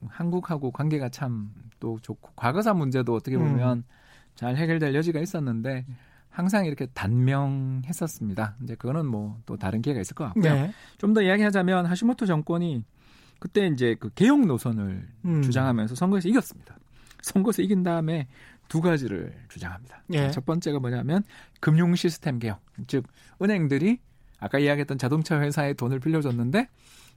한국하고 관계가 참 또 좋고 과거사 문제도 어떻게 보면 음. 잘 해결될 여지가 있었는데 항상 이렇게 단명했었습니다. 이제 그거는 뭐 또 다른 기회가 있을 것 같고요. 네. 좀더 이야기하자면 하시모토 정권이 그때 이제 그 개혁 노선을 음. 주장하면서 선거에서 이겼습니다. 선거에서 이긴 다음에 두 가지를 주장합니다. 예. 첫 번째가 뭐냐면 금융 시스템 개혁. 즉 은행들이 아까 이야기했던 자동차 회사에 돈을 빌려줬는데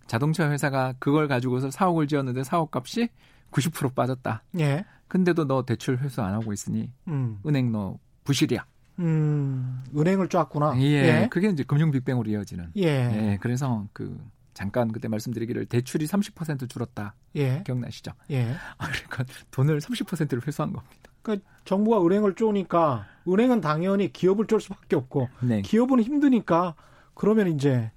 자동차 회사가 그걸 가지고서 사옥을 지었는데 사옥 값이 90% 빠졌다. 예. 근데도 너 대출 회수 안 하고 있으니 음. 은행 너 부실이야. 음. 은행을 쫙구나. 예. 예. 그게 이제 금융 빅뱅으로 이어지는. 예. 예. 그래서 그 잠깐 그때 말씀드리기를 대출이 30% 줄었다. 예. 기억나시죠? 예. 아, 그러니까 돈을 30%를 회수한 겁니다. 그러니까 정부가 은행을 쪼니까 은행은 당연히 기업을 쫄 수밖에 없고 네. 기업은 힘드니까 그러면 이제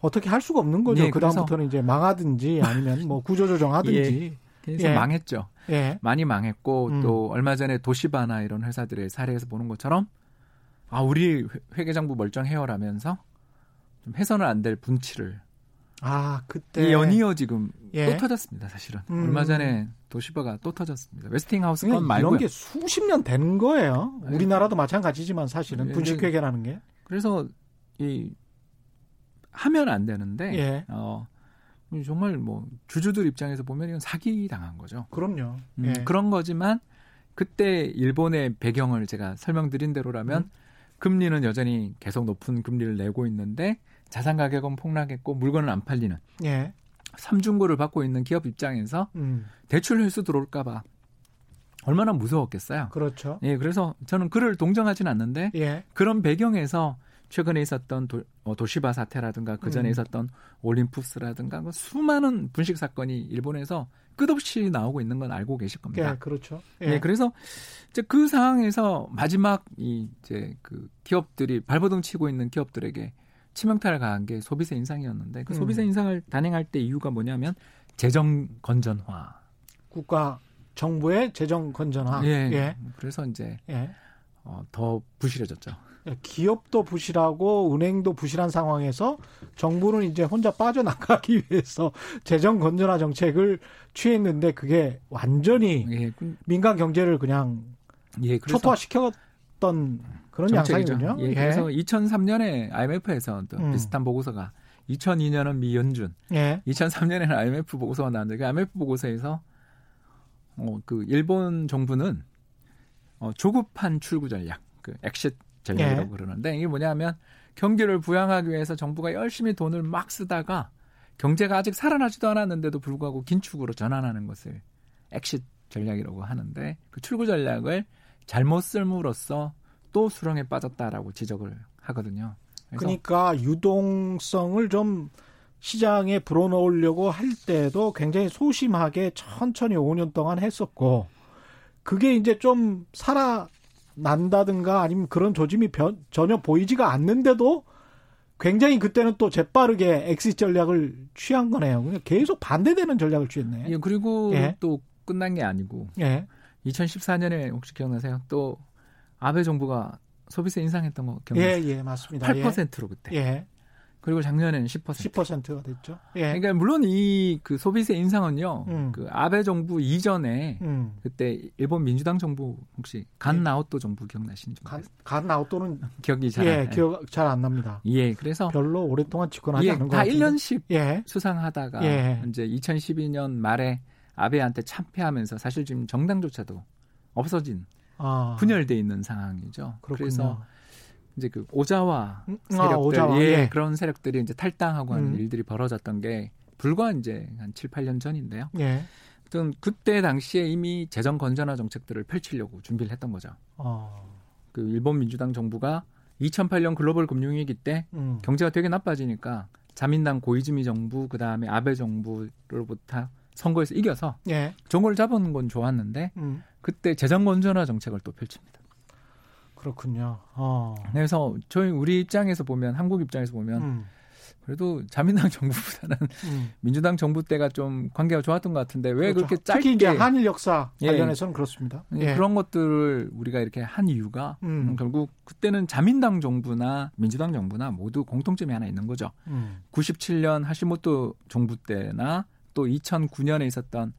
어떻게 할 수가 없는 거죠. 예, 그 다음부터는 이제 망하든지 아니면 뭐 구조조정하든지. 그래서 예. 망했죠. 예. 많이 망했고 음. 또 얼마 전에 도시바나 이런 회사들의 사례에서 보는 것처럼 아 우리 회- 회계장부 멀쩡해요라면서 좀 해서는 안 될 분치를 아 그때 이 연이어 지금 예. 또 터졌습니다 사실은 음. 얼마 전에 도시바가 또 터졌습니다 웨스팅하우스 건 말고요 이런 게 수십 년 되는 거예요. 네. 우리나라도 마찬가지지만 사실은 예, 분식회계라는 게. 그래서 이 하면 안 되는데 예. 어 정말 뭐 주주들 입장에서 보면 이건 사기 당한 거죠. 그럼요. 음, 예. 그런 거지만 그때 일본의 배경을 제가 설명드린 대로라면 음. 금리는 여전히 계속 높은 금리를 내고 있는데 자산 가격은 폭락했고 물건은 안 팔리는 예. 삼중고를 받고 있는 기업 입장에서 음. 대출 회수 들어올까봐 얼마나 무서웠겠어요. 그렇죠. 예, 그래서 저는 그를 동정하지는 않는데 예. 그런 배경에서 최근에 있었던 도, 어, 시바 사태라든가 그 전에 음. 있었던 올림푸스라든가 그 수많은 분식 사건이 일본에서 끝없이 나오고 있는 건 알고 계실 겁니다. 예, 그렇죠. 예. 그래서 이제 그 상황에서 마지막 이 이제 그 기업들이 발버둥 치고 있는 기업들에게 치명타를 가한 게 소비세 인상이었는데 그 음. 소비세 인상을 단행할 때 이유가 뭐냐면 재정 건전화. 국가 정부의 재정 건전화. 예. 예. 그래서 이제 예. 어, 더 부실해졌죠. 예, 기업도 부실하고 은행도 부실한 상황에서 정부는 이제 혼자 빠져나가기 위해서 재정 건전화 정책을 취했는데 그게 완전히 예. 그- 민간 경제를 그냥 예. 초토화시켰던 그런 정책이죠. 양상이군요. 예, 그래서 2003년에 IMF에서 또 음. 비슷한 보고서가 2002년은 미연준, 예. 2003년에는 IMF 보고서가 나왔는데 그 IMF 보고서에서 어, 그 일본 정부는 어, 조급한 출구 전략, 그 엑싯 전략이라고 예. 그러는데 이게 뭐냐면 경기를 부양하기 위해서 정부가 열심히 돈을 막 쓰다가 경제가 아직 살아나지도 않았는데도 불구하고 긴축으로 전환하는 것을 엑싯 전략이라고 하는데 그 출구 전략을 잘못 쓸므로써 또 수렁에 빠졌다라고 지적을 하거든요. 그러니까 유동성을 좀 시장에 불어넣으려고 할 때도 굉장히 소심하게 천천히 5년 동안 했었고 그게 이제 좀 살아 난다든가 아니면 그런 조짐이 변- 전혀 보이지가 않는데도 굉장히 그때는 또 재빠르게 엑시 전략을 취한 거네요. 그냥 계속 반대되는 전략을 취했네. 예, 그리고 예. 또 끝난 게 아니고 예. 2014년에 혹시 기억나세요? 또 아베 정부가 소비세 인상했던 거 예, 기억나세요? 예, 맞습니다. 8%로 그때. 예. 그리고 작년에는 10%. 10%가 됐죠. 예. 그러니까 물론 이 그 소비세 인상은요. 음. 그 아베 정부 이전에 음. 그때 일본 민주당 정부 혹시 간 나오토 정부 기억나시는지 간, 모르겠어요. 간 아웃도는 기억이 잘 예, 안. 기억 잘 안 납니다. 예, 그래서 별로 오랫동안 집권하지 예, 않은 것다 같은데. 1년씩 예. 수상하다가 예. 이제 2012년 말에 아베한테 참패하면서 사실 지금 정당조차도 없어진 아, 분열돼 있는 상황이죠. 그렇군요. 그래서 이제 그 오자와 음, 아, 세력들, 오자와, 예, 예. 그런 세력들이 이제 탈당하고 하는 음. 일들이 벌어졌던 게 불과 이제 한 7, 8년 전인데요. 예. 아무튼 그때 당시에 이미 재정 건전화 정책들을 펼치려고 준비를 했던 거죠. 어. 그 일본 민주당 정부가 2008년 글로벌 금융위기 때 음. 경제가 되게 나빠지니까 자민당 고이즈미 정부 그다음에 아베 정부로부터 선거에서 이겨서 예. 정권을 잡은 건 좋았는데 음. 그때 재정 건전화 정책을 또 펼칩니다. 그렇군요. 어. 그래서 저희 우리 입장에서 보면 한국 입장에서 보면 음. 그래도 자민당 정부보다는 음. 민주당 정부 때가 좀 관계가 좋았던 것 같은데 왜 그렇죠. 그렇게 짧게 특히 이제 한일 역사 예. 관련해서는 그렇습니다. 예. 그런 것들을 우리가 이렇게 한 이유가 음. 음, 결국 그때는 자민당 정부나 민주당 정부나 모두 공통점이 하나 있는 거죠. 음. 97년 하시모토 정부 때나 또 2009년에 있었던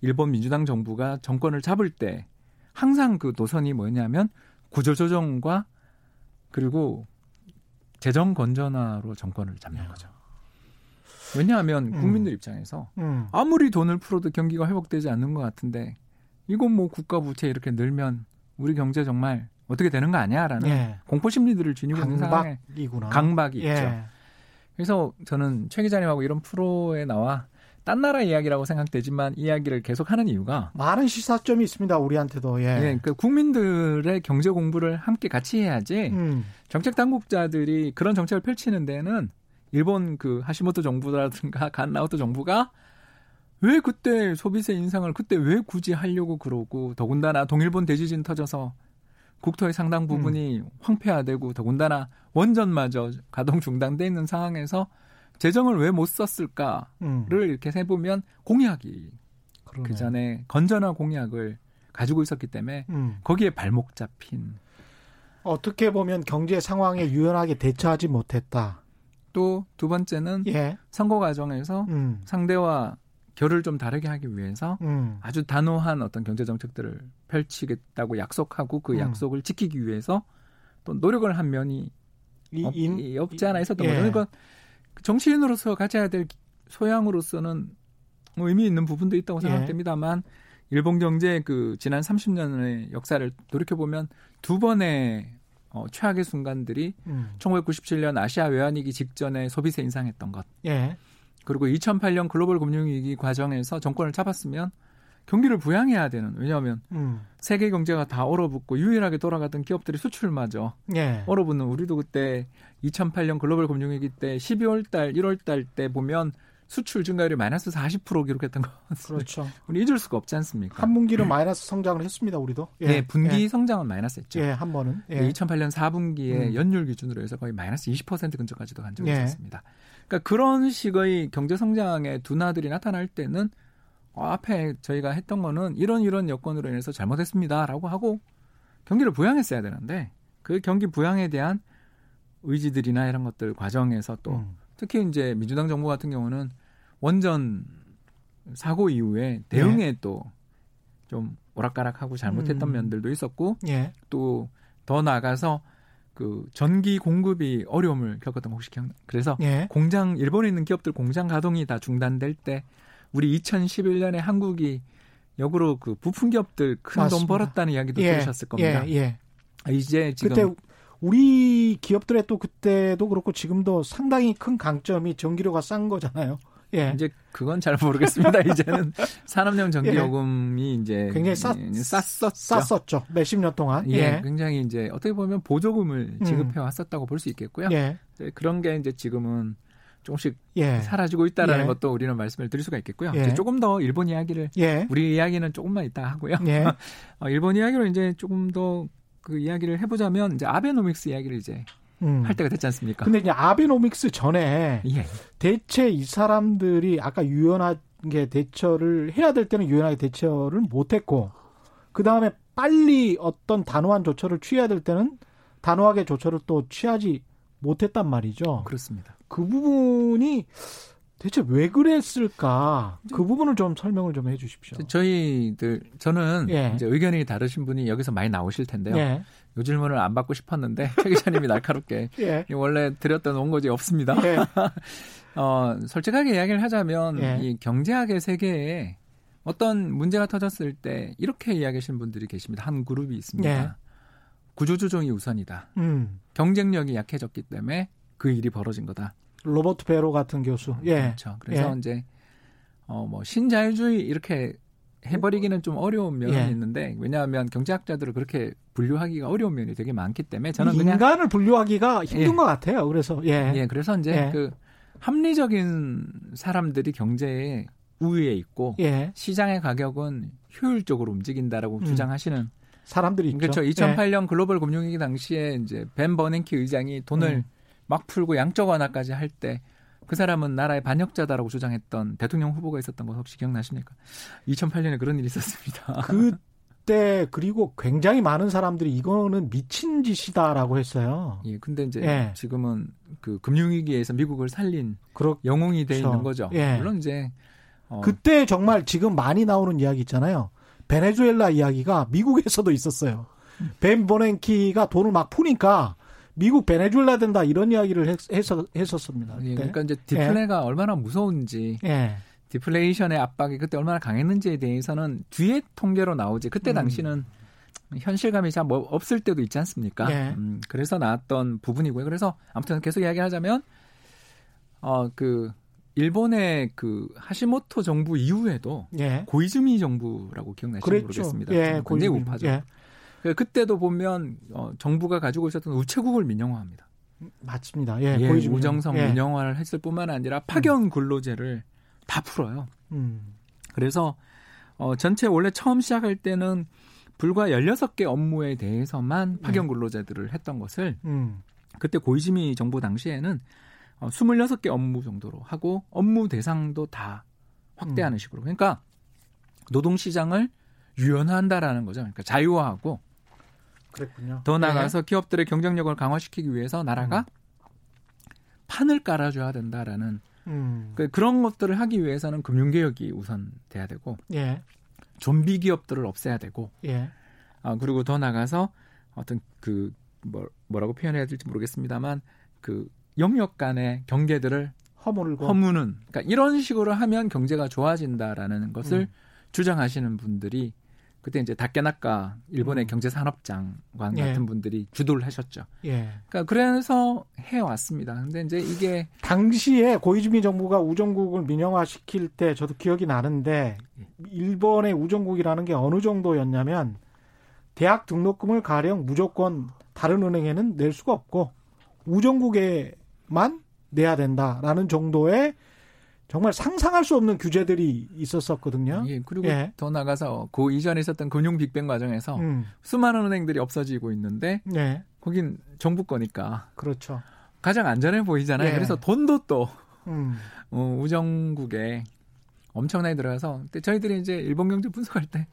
일본 민주당 정부가 정권을 잡을 때 항상 그 노선이 뭐였냐면 구조조정과 그리고 재정 건전화로 정권을 잡는 거죠. 왜냐하면 음. 국민들 입장에서 음. 아무리 돈을 풀어도 경기가 회복되지 않는 것 같은데 이건 뭐 국가 부채 이렇게 늘면 우리 경제 정말 어떻게 되는 거 아니야라는 예. 공포 심리들을 지니고 있는 상황에 강박이 예. 있죠. 그래서 저는 최 기자님하고 이런 프로에 나와 딴 나라 이야기라고 생각되지만 이야기를 계속하는 이유가 많은 시사점이 있습니다. 우리한테도. 예. 예 그러니까 국민들의 경제 공부를 함께 같이 해야지. 음. 정책 당국자들이 그런 정책을 펼치는 데는 일본 그 하시모토 정부라든가 간나우토 정부가 왜 그때 소비세 인상을 그때 왜 굳이 하려고 그러고 더군다나 동일본 대지진 터져서 국토의 상당 부분이 음. 황폐화되고 더군다나 원전마저 가동 중단돼 있는 상황에서 재정을 왜 못 썼을까를 음. 이렇게 해보면 공약이 그러네. 그 전에 건전한 공약을 가지고 있었기 때문에 음. 거기에 발목 잡힌 어떻게 보면 경제 상황에 유연하게 대처하지 못했다. 또 두 번째는 예. 선거 과정에서 음. 상대와 결을 좀 다르게 하기 위해서 음. 아주 단호한 어떤 경제 정책들을 펼치겠다고 약속하고 그 음. 약속을 지키기 위해서 또 노력을 한 면이 이, 없, 인, 없 지 않아 있었던 예. 거죠. 그러니까 정치인으로서 가져야 될 소양으로서는 뭐 의미 있는 부분도 있다고 예. 생각됩니다만 예. 일본 경제의 그 지난 30년의 역사를 돌이켜 보면 두 번의 어, 최악의 순간들이 음. 1997년 아시아 외환위기 직전에 소비세 인상했던 것. 예. 그리고 2008년 글로벌 금융위기 과정에서 정권을 잡았으면 경기를 부양해야 되는 왜냐하면 음. 세계 경제가 다 얼어붙고 유일하게 돌아가던 기업들이 수출마저 예. 얼어붙는 우리도 그때 2008년 글로벌 금융위기 때 12월 달 1월 달 때 보면 수출 증가율이 마이너스 40% 기록했던 거. 그렇죠. 우리 잊을 수가 없지 않습니까? 한 분기는 네. 마이너스 성장을 했습니다, 우리도. 예, 네, 분기 예. 성장은 마이너스였죠. 예, 한 번은. 예. 2008년 4분기에 음. 연율 기준으로 해서 거의 마이너스 20% 근처까지도 간 적이 예. 있었습니다. 그러니까 그런 식의 경제 성장의 둔화들이 나타날 때는 어, 앞에 저희가 했던 거는 이런 이런 여건으로 인해서 잘못했습니다라고 하고 경기를 부양했어야 되는데 그 경기 부양에 대한 의지들이나 이런 것들 과정에서 또 음. 특히 이제 민주당 정부 같은 경우는 원전 사고 이후에 대응에 예. 또좀 오락가락하고 잘못했던 음. 면들도 있었고 예. 또더 나아가서 그 전기 공급이 어려움을 겪었던 거 혹시 기억나? 그래서 예. 공장 일본에 있는 기업들 공장 가동이 다 중단될 때 우리 2011년에 한국이 역으로 그 부품 기업들 큰 돈 벌었다는 이야기도 예. 들으셨을 겁니다. 예. 예. 아, 이제 지금 그때 우리 기업들의 또 그때도 그렇고 지금도 상당히 큰 강점이 전기료가 싼 거잖아요. 예. 이제 그건 잘 모르겠습니다. 이제는 산업용 전기요금이 예. 이제 굉장히 쌌, 쌌었죠. 쌌었죠. 몇십 년 동안. 예. 예. 굉장히 이제 어떻게 보면 보조금을 음. 지급해 왔었다고 볼수 있겠고요. 예. 그런 게 이제 지금은 조금씩 예. 사라지고 있다라는 예. 것도 우리는 말씀을 드릴 수가 있겠고요. 예. 조금 더 일본 이야기를 예. 우리 이야기는 조금만 이따 하고요. 예. 어, 일본 이야기로 이제 조금 더 그 이야기를 해보자면 이제 아베노믹스 이야기를 이제 음. 할 때가 됐지 않습니까? 근데 이제 아베노믹스 전에 예. 대체 이 사람들이 아까 유연하게 대처를 해야 될 때는 유연하게 대처를 못했고 그 다음에 빨리 어떤 단호한 조처를 취해야 될 때는 단호하게 조처를 또 취하지 못했단 말이죠. 그렇습니다. 그 부분이 대체 왜 그랬을까? 그 부분을 좀 설명을 좀 해주십시오. 저희들 저는 예. 이제 의견이 다르신 분이 여기서 많이 나오실 텐데요. 예. 요 질문을 안 받고 싶었는데 최 기자님이 날카롭게 예. 원래 드렸던 온거지 없습니다. 예. 어, 솔직하게 이야기를 하자면 예. 이 경제학의 세계에 어떤 문제가 터졌을 때 이렇게 이야기하시는 분들이 계십니다. 한 그룹이 있습니다. 예. 구조조정이 우선이다. 음. 경쟁력이 약해졌기 때문에 그 일이 벌어진 거다. 로버트 베로 같은 교수. 예. 그렇죠. 그래서 예. 이제 어뭐 신자유주의 이렇게 해버리기는 좀 어려운 면이 예. 있는데 왜냐하면 경제학자들을 그렇게 분류하기가 어려운 면이 되게 많기 때문에 저는 그냥 인간을 분류하기가 힘든 예. 것 같아요. 그래서 예, 예 그래서 이제 예. 그 합리적인 사람들이 경제에 우위에 있고 예. 시장의 가격은 효율적으로 움직인다라고 음. 주장하시는 사람들이 있죠. 그렇죠. 2008년 예. 글로벌 금융위기 당시에 이제 벤 버냉키 의장이 돈을 음. 막 풀고 양적 완화까지 할 때 그 사람은 나라의 반역자다라고 주장했던 대통령 후보가 있었던 거 혹시 기억나십니까? 2008년에 그런 일이 있었습니다. 그때 그리고 굉장히 많은 사람들이 이거는 미친 짓이다라고 했어요. 예, 근데 이제 예. 지금은 그 금융위기에서 미국을 살린 그렇, 영웅이 돼 있는 거죠. 예. 물론 이제 어. 그때 정말 지금 많이 나오는 이야기 있잖아요. 베네수엘라 이야기가 미국에서도 있었어요. 벤 버냉키가 돈을 막 푸니까 미국 베네수엘라 된다 이런 이야기를 했, 했었, 했었습니다. 예, 그러니까 이제 디플레가 예. 얼마나 무서운지 예. 디플레이션의 압박이 그때 얼마나 강했는지에 대해서는 뒤에 통계로 나오지. 그때 음. 당시는 현실감이 잘 뭐 없을 때도 있지 않습니까? 네. 음, 그래서 나왔던 부분이고요. 그래서 아무튼 계속 이야기하자면 어 그 일본의 그 하시모토 정부 이후에도 예. 고이즈미 정부라고 기억나시는지. 모르겠습니다. 예, 굉장히 고이즈미. 우파죠. 예. 그 그때도 보면 어, 정부가 가지고 있었던 우체국을 민영화합니다. 맞습니다. 예. 예, 우정성 예. 민영화를 했을 뿐만 아니라 파견 근로제를 다 풀어요. 음. 그래서 어, 전체 원래 처음 시작할 때는 불과 16개 업무에 대해서만 파견 근로제들을 했던 것을 음. 그때 고이즈미 정부 당시에는 어, 26개 업무 정도로 하고 업무 대상도 다 확대하는 식으로. 그러니까 노동 시장을 유연화한다라는 거죠. 그러니까 자유화하고 그랬군요. 더 나아가서 기업들의 경쟁력을 강화시키기 위해서 나라가 판을 깔아줘야 된다라는 예. 음. 그, 그런 것들을 하기 위해서는 금융개혁이 우선 돼야 되고 예. 좀비 기업들을 없애야 되고 예. 아, 그리고 더 나가서 어떤 그 뭐, 뭐라고 표현해야 될지 모르겠습니다만 그 영역 간의 경계들을 허물고 허무는 그러니까 이런 식으로 하면 경제가 좋아진다라는 것을 음. 주장하시는 분들이 그때 이제 다케나카 일본의 음. 경제산업장관 예. 같은 분들이 주도를 하셨죠. 예. 그러니까 그래서 해 왔습니다. 근데 이제 이게 당시에 고이즈미 정부가 우정국을 민영화시킬 때 저도 기억이 나는데 일본의 우정국이라는 게 어느 정도였냐면 대학 등록금을 가령 무조건 다른 은행에는 낼 수가 없고 우정국에만 내야 된다라는 정도의 정말 상상할 수 없는 규제들이 있었었거든요. 예, 그리고 예. 더 나가서 그 이전에 있었던 금융 빅뱅 과정에서 음. 수많은 은행들이 없어지고 있는데 네, 거긴 정부 거니까 그렇죠. 가장 안전해 보이잖아요. 예. 그래서 돈도 또 음. 어, 우정국에 엄청나게 들어가서 저희들이 이제 일본 경제 분석할 때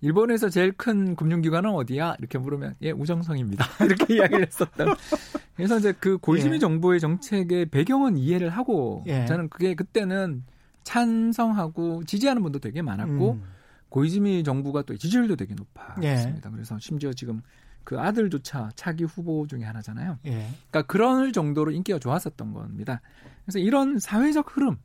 일본에서 제일 큰 금융기관은 어디야? 이렇게 물으면 예 우정성입니다. 이렇게 이야기를 했었던. 그래서 이제 그 고이즈미 예. 정부의 정책의 배경은 이해를 하고 예. 저는 그게 그때는 찬성하고 지지하는 분도 되게 많았고 음. 고이즈미 정부가 또 지지율도 되게 예. 높았습니다. 그래서 심지어 지금 그 아들조차 차기 후보 중에 하나잖아요. 예. 그러니까 그런 정도로 인기가 좋았었던 겁니다. 그래서 이런 사회적 흐름,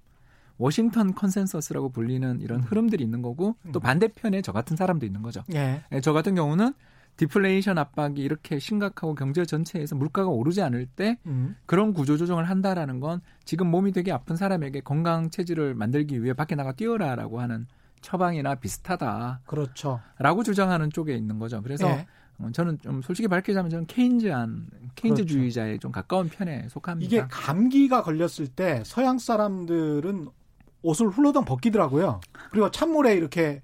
Washington Consensus라고 불리는 이런 음. 흐름들이 있는 거고 또 음. 반대편에 저 같은 사람도 있는 거죠. 예. 예, 저 같은 경우는 디플레이션 압박이 이렇게 심각하고 경제 전체에서 물가가 오르지 않을 때 음. 그런 구조 조정을 한다라는 건 지금 몸이 되게 아픈 사람에게 건강 체질을 만들기 위해 밖에 나가 뛰어라라고 하는 처방이나 비슷하다라고 그렇죠. 주장하는 쪽에 있는 거죠. 그래서 예. 어, 저는 좀 솔직히 밝히자면 저는 케인즈한 케인즈주의자에 좀 가까운 편에 속합니다. 이게 감기가 걸렸을 때 서양 사람들은 옷을 훌러덩 벗기더라고요. 그리고 찬물에 이렇게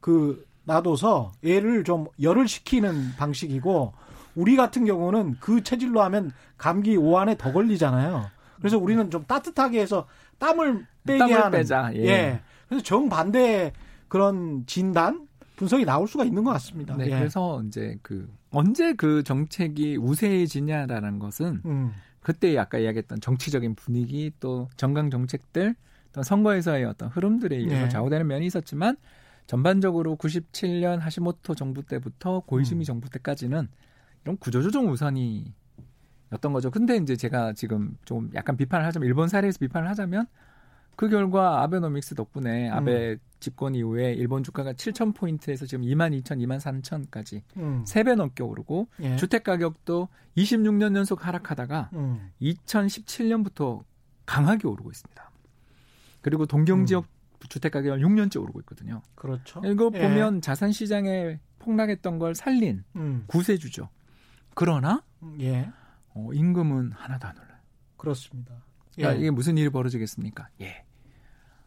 그 놔둬서 애를 좀 열을 식히는 방식이고 우리 같은 경우는 그 체질로 하면 감기 오한에 더 걸리잖아요. 그래서 우리는 좀 따뜻하게 해서 땀을 빼게 땀을 하는 빼자. 예. 그래서 정반대 그런 진단 분석이 나올 수가 있는 것 같습니다. 네, 예. 그래서 이제 그 언제 그 정책이 우세해지냐라는 것은 음, 그때 아까 이야기했던 정치적인 분위기 또 정강 정책들 또 선거에서의 어떤 흐름들에 의해서 네. 좌우되는 면이 있었지만 전반적으로 97년 하시모토 정부 때부터 고이즈미 음. 정부 때까지는 이런 구조조정 우선이 였던 거죠. 근데 이제 제가 지금 좀 약간 비판을 하자면 일본 사례에서 비판을 하자면 그 결과 아베노믹스 덕분에 음. 아베 집권 이후에 일본 주가가 7천 포인트에서 지금 2만 2천, 2만 3천까지 음, 세배 넘게 오르고 예. 주택 가격도 26년 연속 하락하다가 음, 2017년부터 강하게 오르고 있습니다. 그리고 동경 지역 주택 가격은 6년째 오르고 있거든요. 그렇죠. 이거 예. 보면 자산 시장에 폭락했던 걸 살린 음, 구세주죠. 그러나 예, 어, 임금은 하나도 안 올라요. 그렇습니다. 그러니까 예. 이게 무슨 일이 벌어지겠습니까? 예.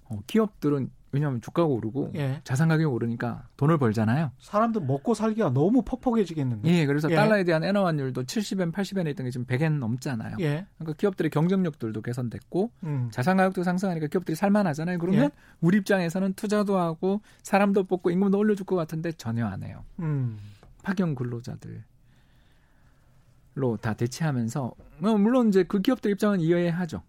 어, 기업들은 왜냐하면 주가가 오르고 예. 자산 가격이 오르니까 돈을 벌잖아요. 사람들 먹고 살기가 너무 퍽퍽해지겠는데. 예, 그래서 예. 달러에 대한 엔화 환율도 70엔, 80엔에 있던 게 지금 100엔 넘잖아요. 예. 그러니까 기업들의 경쟁력들도 개선됐고 음. 자산 가격도 상승하니까 기업들이 살만하잖아요. 그러면 예. 우리 입장에서는 투자도 하고 사람도 뽑고 임금도 올려줄 것 같은데 전혀 안 해요. 음. 파견 근로자들 로 다 대체하면서 뭐 물론 이제 그 기업들 입장은 이해하죠.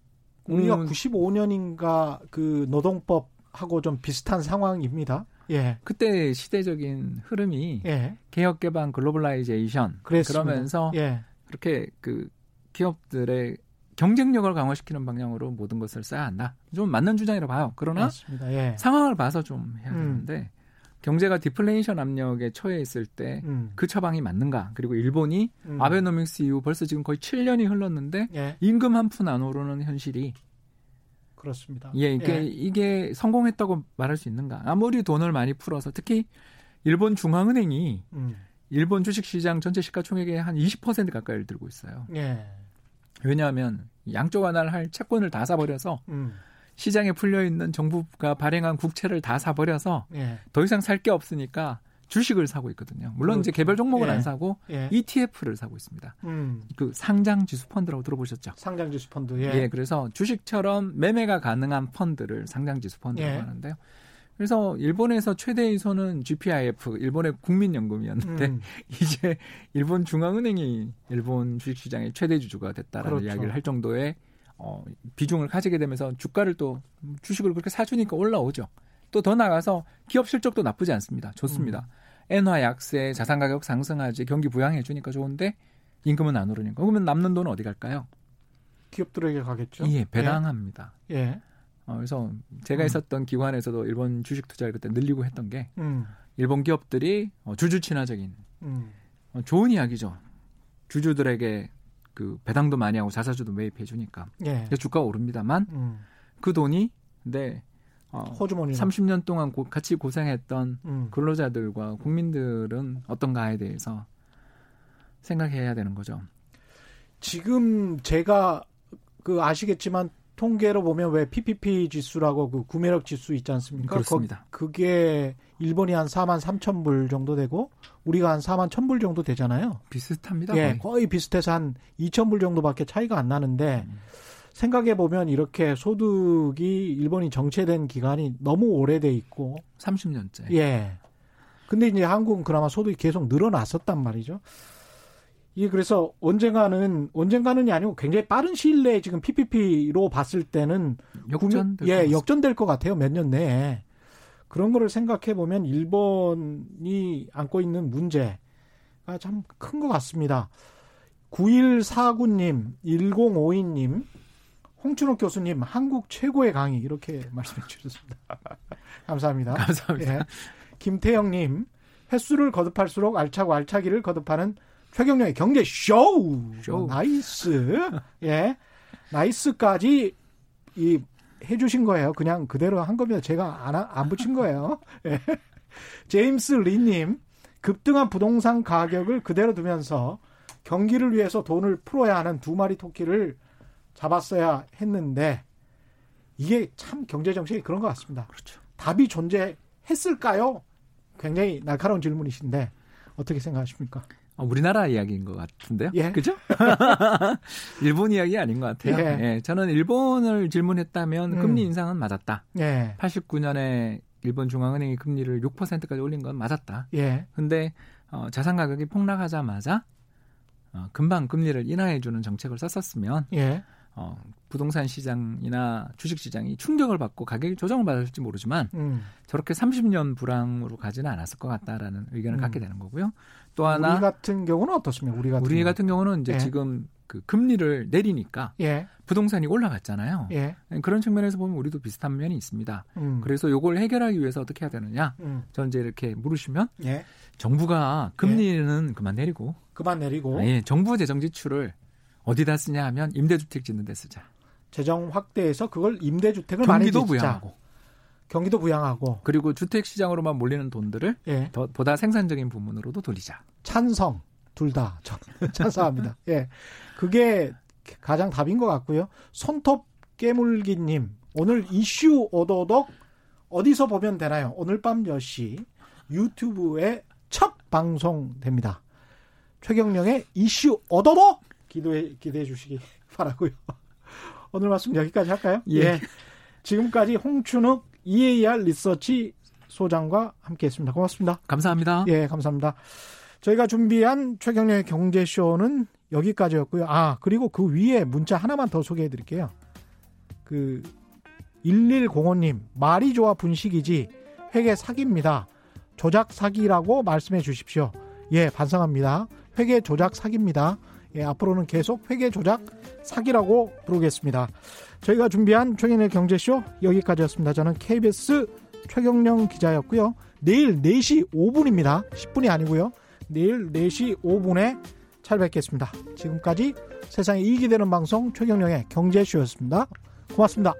우리가 음, 95년인가 그 노동법 하고 좀 비슷한 상황입니다. 예. 그때 시대적인 흐름이 예. 개혁 개방 globalization 그랬습니다. 그러면서 예. 그렇게 그 기업들의 경쟁력을 강화시키는 방향으로 모든 것을 써야 한다. 좀 맞는 주장이라 봐요. 그러나 예. 상황을 봐서 좀 해야 음. 되는데 경제가 디플레이션 압력에 처해 있을 때그 음. 그 처방이 맞는가? 그리고 일본이 음. 아베노믹스 이후 벌써 지금 거의 7년이 흘렀는데 예. 임금 한 푼 안 오르는 현실이 그렇습니다. 예, 이게 예. 이게 성공했다고 말할 수 있는가? 아무리 돈을 많이 풀어서 특히 일본 중앙은행이 음. 일본 주식시장 전체 시가총액의 한 20% 가까이를 들고 있어요. 예. 왜냐하면 양쪽 하나를 할 채권을 다 사버려서 음. 시장에 풀려 있는 정부가 발행한 국채를 다 사버려서 예. 더 이상 살 게 없으니까 주식을 사고 있거든요. 물론 그렇죠. 이제 개별 종목을 예. 안 사고 예. ETF를 사고 있습니다. 음. 그 상장 지수 펀드라고 들어보셨죠? 상장 지수 펀드. 예. 예. 그래서 주식처럼 매매가 가능한 펀드를 상장 지수 펀드라고 예. 하는데요. 그래서 일본에서 최대의 손은 GPIF, 일본의 국민연금이었는데 음. 이제 일본 중앙은행이 일본 주식시장의 최대 주주가 됐다라는 그렇죠. 이야기를 할 정도의 어, 비중을 가지게 되면서 주가를 또 주식을 그렇게 사주니까 올라오죠. 또 더 나가서 기업 실적도 나쁘지 않습니다. 좋습니다. 음. 엔화 약세, 자산 가격 상승하지, 경기 부양해 주니까 좋은데 임금은 안 오르니까. 그러면 남는 돈은 어디 갈까요? 기업들에게 가겠죠. 예, 배당합니다. 예. 예. 어, 그래서 제가 음. 있었던 기관에서도 일본 주식 투자를 그때 늘리고 했던 게 음. 일본 기업들이 어, 주주 친화적인 음. 어, 좋은 이야기죠. 주주들에게 그 배당도 많이 하고 자사주도 매입해 주니까 예. 주가가 오릅니다만 음. 그 돈이 네 어, 호주머니 30년 동안 고, 같이 고생했던 음. 근로자들과 국민들은 어떤가에 대해서 생각해야 되는 거죠. 지금 제가 그 아시겠지만 통계로 보면 왜 PPP 지수라고 그 구매력 지수 있지 않습니까? 그렇습니다. 거, 그게 일본이 한 4만 3천 불 정도 되고 우리가 한 4만 1천 불 정도 되잖아요. 비슷합니다. 예, 거의, 거의 비슷해서 한 2천 불 정도밖에 차이가 안 나는데 음. 생각해 보면 이렇게 소득이 일본이 정체된 기간이 너무 오래돼 있고 30년째. 예. 근데 이제 한국은 그나마 소득이 계속 늘어났었단 말이죠. 이게 그래서 언젠가는 언젠가는이 아니고 굉장히 빠른 시일 내에 지금 PPP로 봤을 때는 역전 예 역전될 것 같아요 몇 년 내에 그런 거를 생각해 보면 일본이 안고 있는 문제가 참 큰 것 같습니다. 9149님, 1052님, 홍춘옥 교수님, 한국 최고의 강의 이렇게 말씀해 주셨습니다. 감사합니다. 감사합니다. 예. 김태영님, 횟수를 거듭할수록 알차고 알차기를 거듭하는 최경영의 경제 쇼. 쇼. nice. 예. nice까지 이 해주신 거예요. 그냥 그대로 한 겁니다. 제가 안, 안 붙인 거예요. 예. 제임스 리님, 급등한 부동산 가격을 그대로 두면서 경기를 위해서 돈을 풀어야 하는 두 마리 토끼를 잡았어야 했는데 이게 참 경제 정책이 그런 것 같습니다. 그렇죠. 답이 존재했을까요? 굉장히 날카로운 질문이신데 어떻게 생각하십니까? 어, 우리나라 이야기인 것 같은데요. 예. 그죠? 일본 이야기 아닌 것 같아요. 예. 예. 저는 일본을 질문했다면 음. 금리 인상은 맞았다. 예. 89년에 일본 중앙은행이 금리를 6%까지 올린 건 맞았다. 예. 근데 어, 자산 가격이 폭락하자마자 어, 금방 금리를 인하해 주는 정책을 썼었으면 예. 어, 부동산 시장이나 주식 시장이 충격을 받고 가격이 조정을 받을지 모르지만 음. 저렇게 30년 불황으로 가지는 않았을 것 같다라는 의견을 음. 갖게 되는 거고요. 또 하나 우리 같은 경우는 어떻습니까? 우리 같은 우리 경우. 같은 경우는 이제 예. 지금 그 금리를 내리니까 예. 부동산이 올라갔잖아요. 예. 그런 측면에서 보면 우리도 비슷한 면이 있습니다. 음. 그래서 요걸 해결하기 위해서 어떻게 해야 되느냐? 음. 저는 이제 이렇게 물으시면 예. 정부가 금리는 예. 그만 내리고 그만 내리고 예, 정부 재정 지출을 어디다 쓰냐 하면 임대주택 짓는 데 쓰자. 재정 확대해서 그걸 임대주택을 경기도 부양하고 경기도 부양하고 그리고 주택 시장으로만 몰리는 돈들을 예. 더, 보다 생산적인 부문으로도 돌리자. 찬성 둘 다 찬성합니다. 예, 그게 가장 답인 것 같고요. 손톱 깨물기님 오늘 이슈 오도독 어디서 보면 되나요? 오늘 밤 10시 유튜브에 첫 방송됩니다. 최경령의 이슈 오도독 기도해 기대해 주시기 바라고요. 오늘 말씀 여기까지 할까요? 예. 예. 지금까지 홍춘욱 EAR 리서치 소장과 함께했습니다. 고맙습니다. 감사합니다. 예, 감사합니다. 저희가 준비한 최경련의 경제쇼는 여기까지였고요. 아, 그리고 그 위에 문자 하나만 더 소개해 드릴게요. 그 1105님, 말이 좋아 분식이지 회계 사기입니다. 조작 사기라고 말씀해 주십시오. 예, 반성합니다. 회계 조작 사기입니다. 예, 앞으로는 계속 회계 조작 사기라고 부르겠습니다. 저희가 준비한 최경의 경제쇼 여기까지였습니다. 저는 KBS 최경령 기자였고요. 내일 4시 5분입니다. 10분이 아니고요. 내일 4시 5분에 찾아뵙겠습니다. 지금까지 세상에 이익이 되는 방송 최경령의 경제쇼였습니다. 고맙습니다.